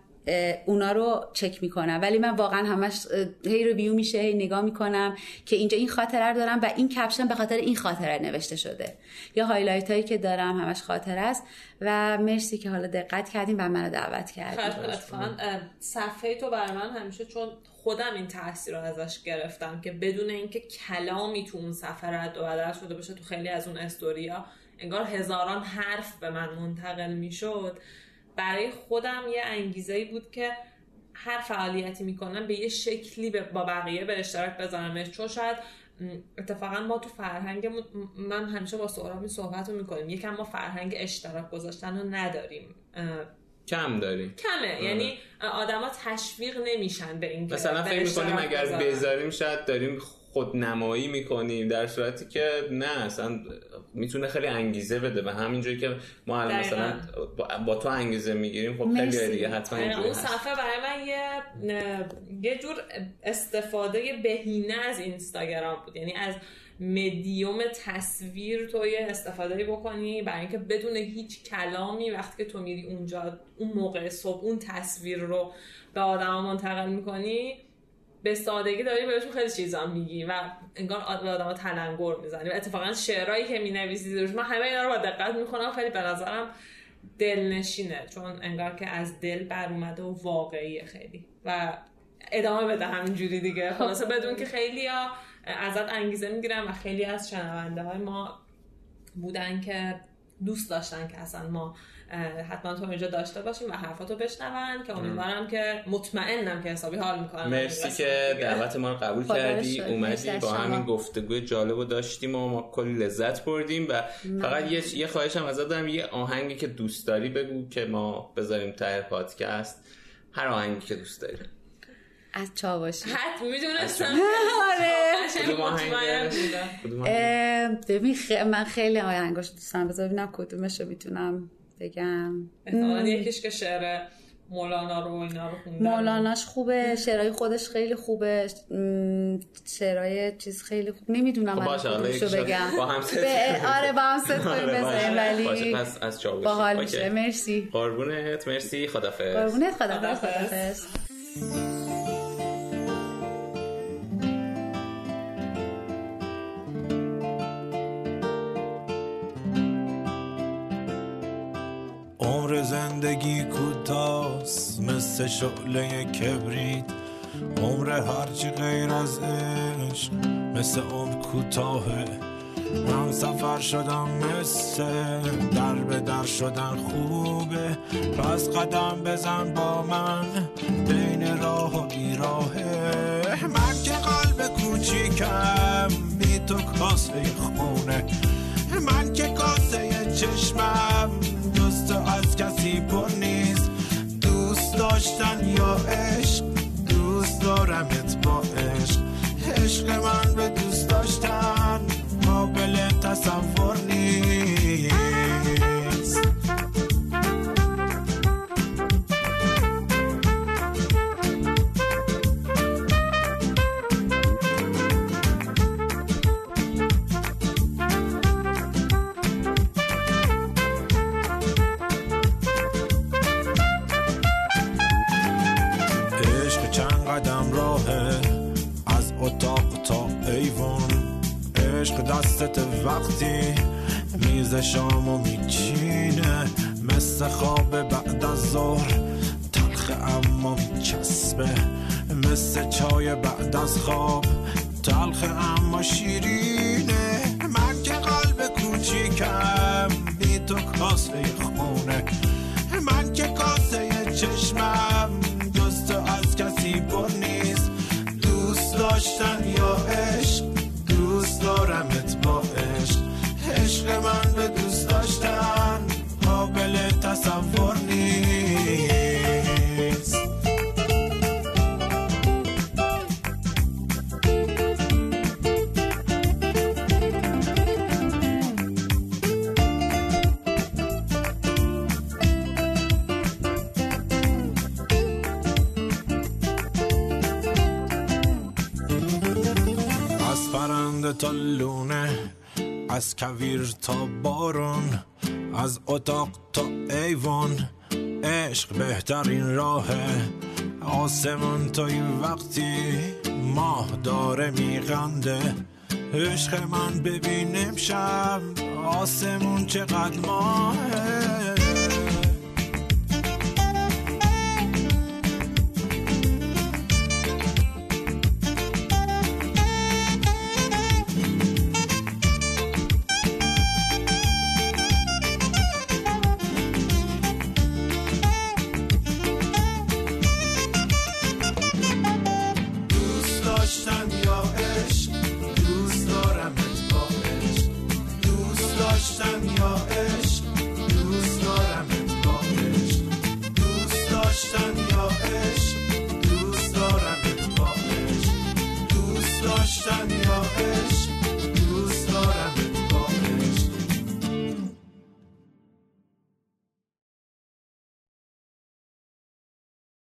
اونا رو چک می‌کنم. ولی من واقعا همش هی review میشه هی نگاه می‌کنم که اینجا این خاطره رو دارم و این caption به خاطر این خاطره نوشته شده. یا highlight هایی که دارم همش خاطره است. و مرسی که حالا دقت کردین و منو دعوت اتفاقا اه، صفحه تو برای من همیشه چون خودم این تاثیر رو ازش گرفتم که بدون اینکه کلامی تو اون صفحه رد و بدل شده باشه تو خیلی از اون استوریا انگار هزاران حرف به من منتقل می‌شد. برای خودم یه انگیزه بود که هر فعالیتی می‌کنم به یه شکلی با بقیه به اشتراک بذارمش. چون شاید اتفاقا ما تو فرهنگمون م- من همیشه با سهراب این صحبت رو می‌کنیم. یکم ما فرهنگ اشتراک گذاشتن رو نداریم. کم داریم. کمه. یعنی آدما تشویق نمیشن به این که مثلا فکر می‌کنیم اگر. بذاریم شاید داریم خودنمایی می‌کنیم در صورتی که نه اصلا می‌تونه خیلی انگیزه بده و همینجوری که ما الان. مثلا با, تو انگیزه می‌گیریم خب خیلی. دیگه حتما آره، اینجوری اون صفحه برای من یه یه جور استفاده بهینه از اینستاگرام بود یعنی از مدیوم تصویر تو یه استفاده بکنی برای اینکه بدون هیچ کلامی وقتی که تو میری اونجا اون موقع صبح اون تصویر رو به آدما منتقل می‌کنی به سادگی داری بهشون خیلی چیزا میگی و انگار به آدم تلنگر می‌زنی. و اتفاقا شعرهایی که می‌نویسی روش من همه اینا رو با دقت می‌کنم. خیلی به نظرم دلنشینه. چون انگار که از دل بر اومده و واقعیه خیلی. و ادامه بده همینجوری دیگه. خلاصه بدون که خیلی ها ازت انگیزه می‌گیرن و خیلی از شنونده های ما بودن که دوست داشتن که اصلا ما حتما تو اینجا داشته باشیم و حرفاتو بشنون که امیدوارم که مطمئنم که حسابی حال می‌کنم مرسی که دعوت ما رو قبول کردی. اومدی با. همین گفتگوی جالب رو داشتیم و ما کلی لذت بردیم و فقط یه یه خواهشم ازت دارم یه آهنگی که دوست داری بگو که ما بذاریم ته پادکست. هر آهنگی که دوست داری. از چاواشی حت می‌دونستم (laughs) آره. ببین من خیلی آهنگاش دوست دارم. بذار ببینم کدومش رو می‌تونم بگم. احتمالاً یکیش که شعر مولانا رو اینا رو خوندن. مولاناش خوبه شعرهای خودش خیلی خوبه شعرهای چیز خیلی خوب. نمی‌دونم خب باشه بگم. با هم ست آره با هم ست کنیم آره، باشه. بزنیم ولی پس از باحال OK. میشه. مرسی. قربونت مرسی. خدافظ قربونت خدا خداحافظ. خدافظ زندگی کوتاست مثل شعله کبریت. عمر هرچی غیر از عشق مثل عمر کوتاهه. من سفر شدم مثل در به در شدن خوبه. پس قدم بزن با من بین راه و بیراهه. من که قلب کوچیکم بی تو کاسه خونه. من که کاسه چشمم پر نیست. دوست داشتن یا عشق؟ دوست دارمت با عشق. عشق من به دوست داشتن قابل تصور نیست. اتاق تا ایوان. عشق دستت وقتی میز شامو میچینه مثل خواب بعد از ظهر تلخ اما میچسبه مثل چای بعد از خواب تلخ اما شیرینه. من که قلب کوچیکم بی تو کاسه خونه. داشتن یا عشق؟ دوست دارمت با عشق. عشق من از کویر تا بارون از اتاق تا ایوان عشق بهترین راهه. آسمون تا این وقتی ماه داره میغنده عشق من ببین امشب آسمون چقدر ماهه.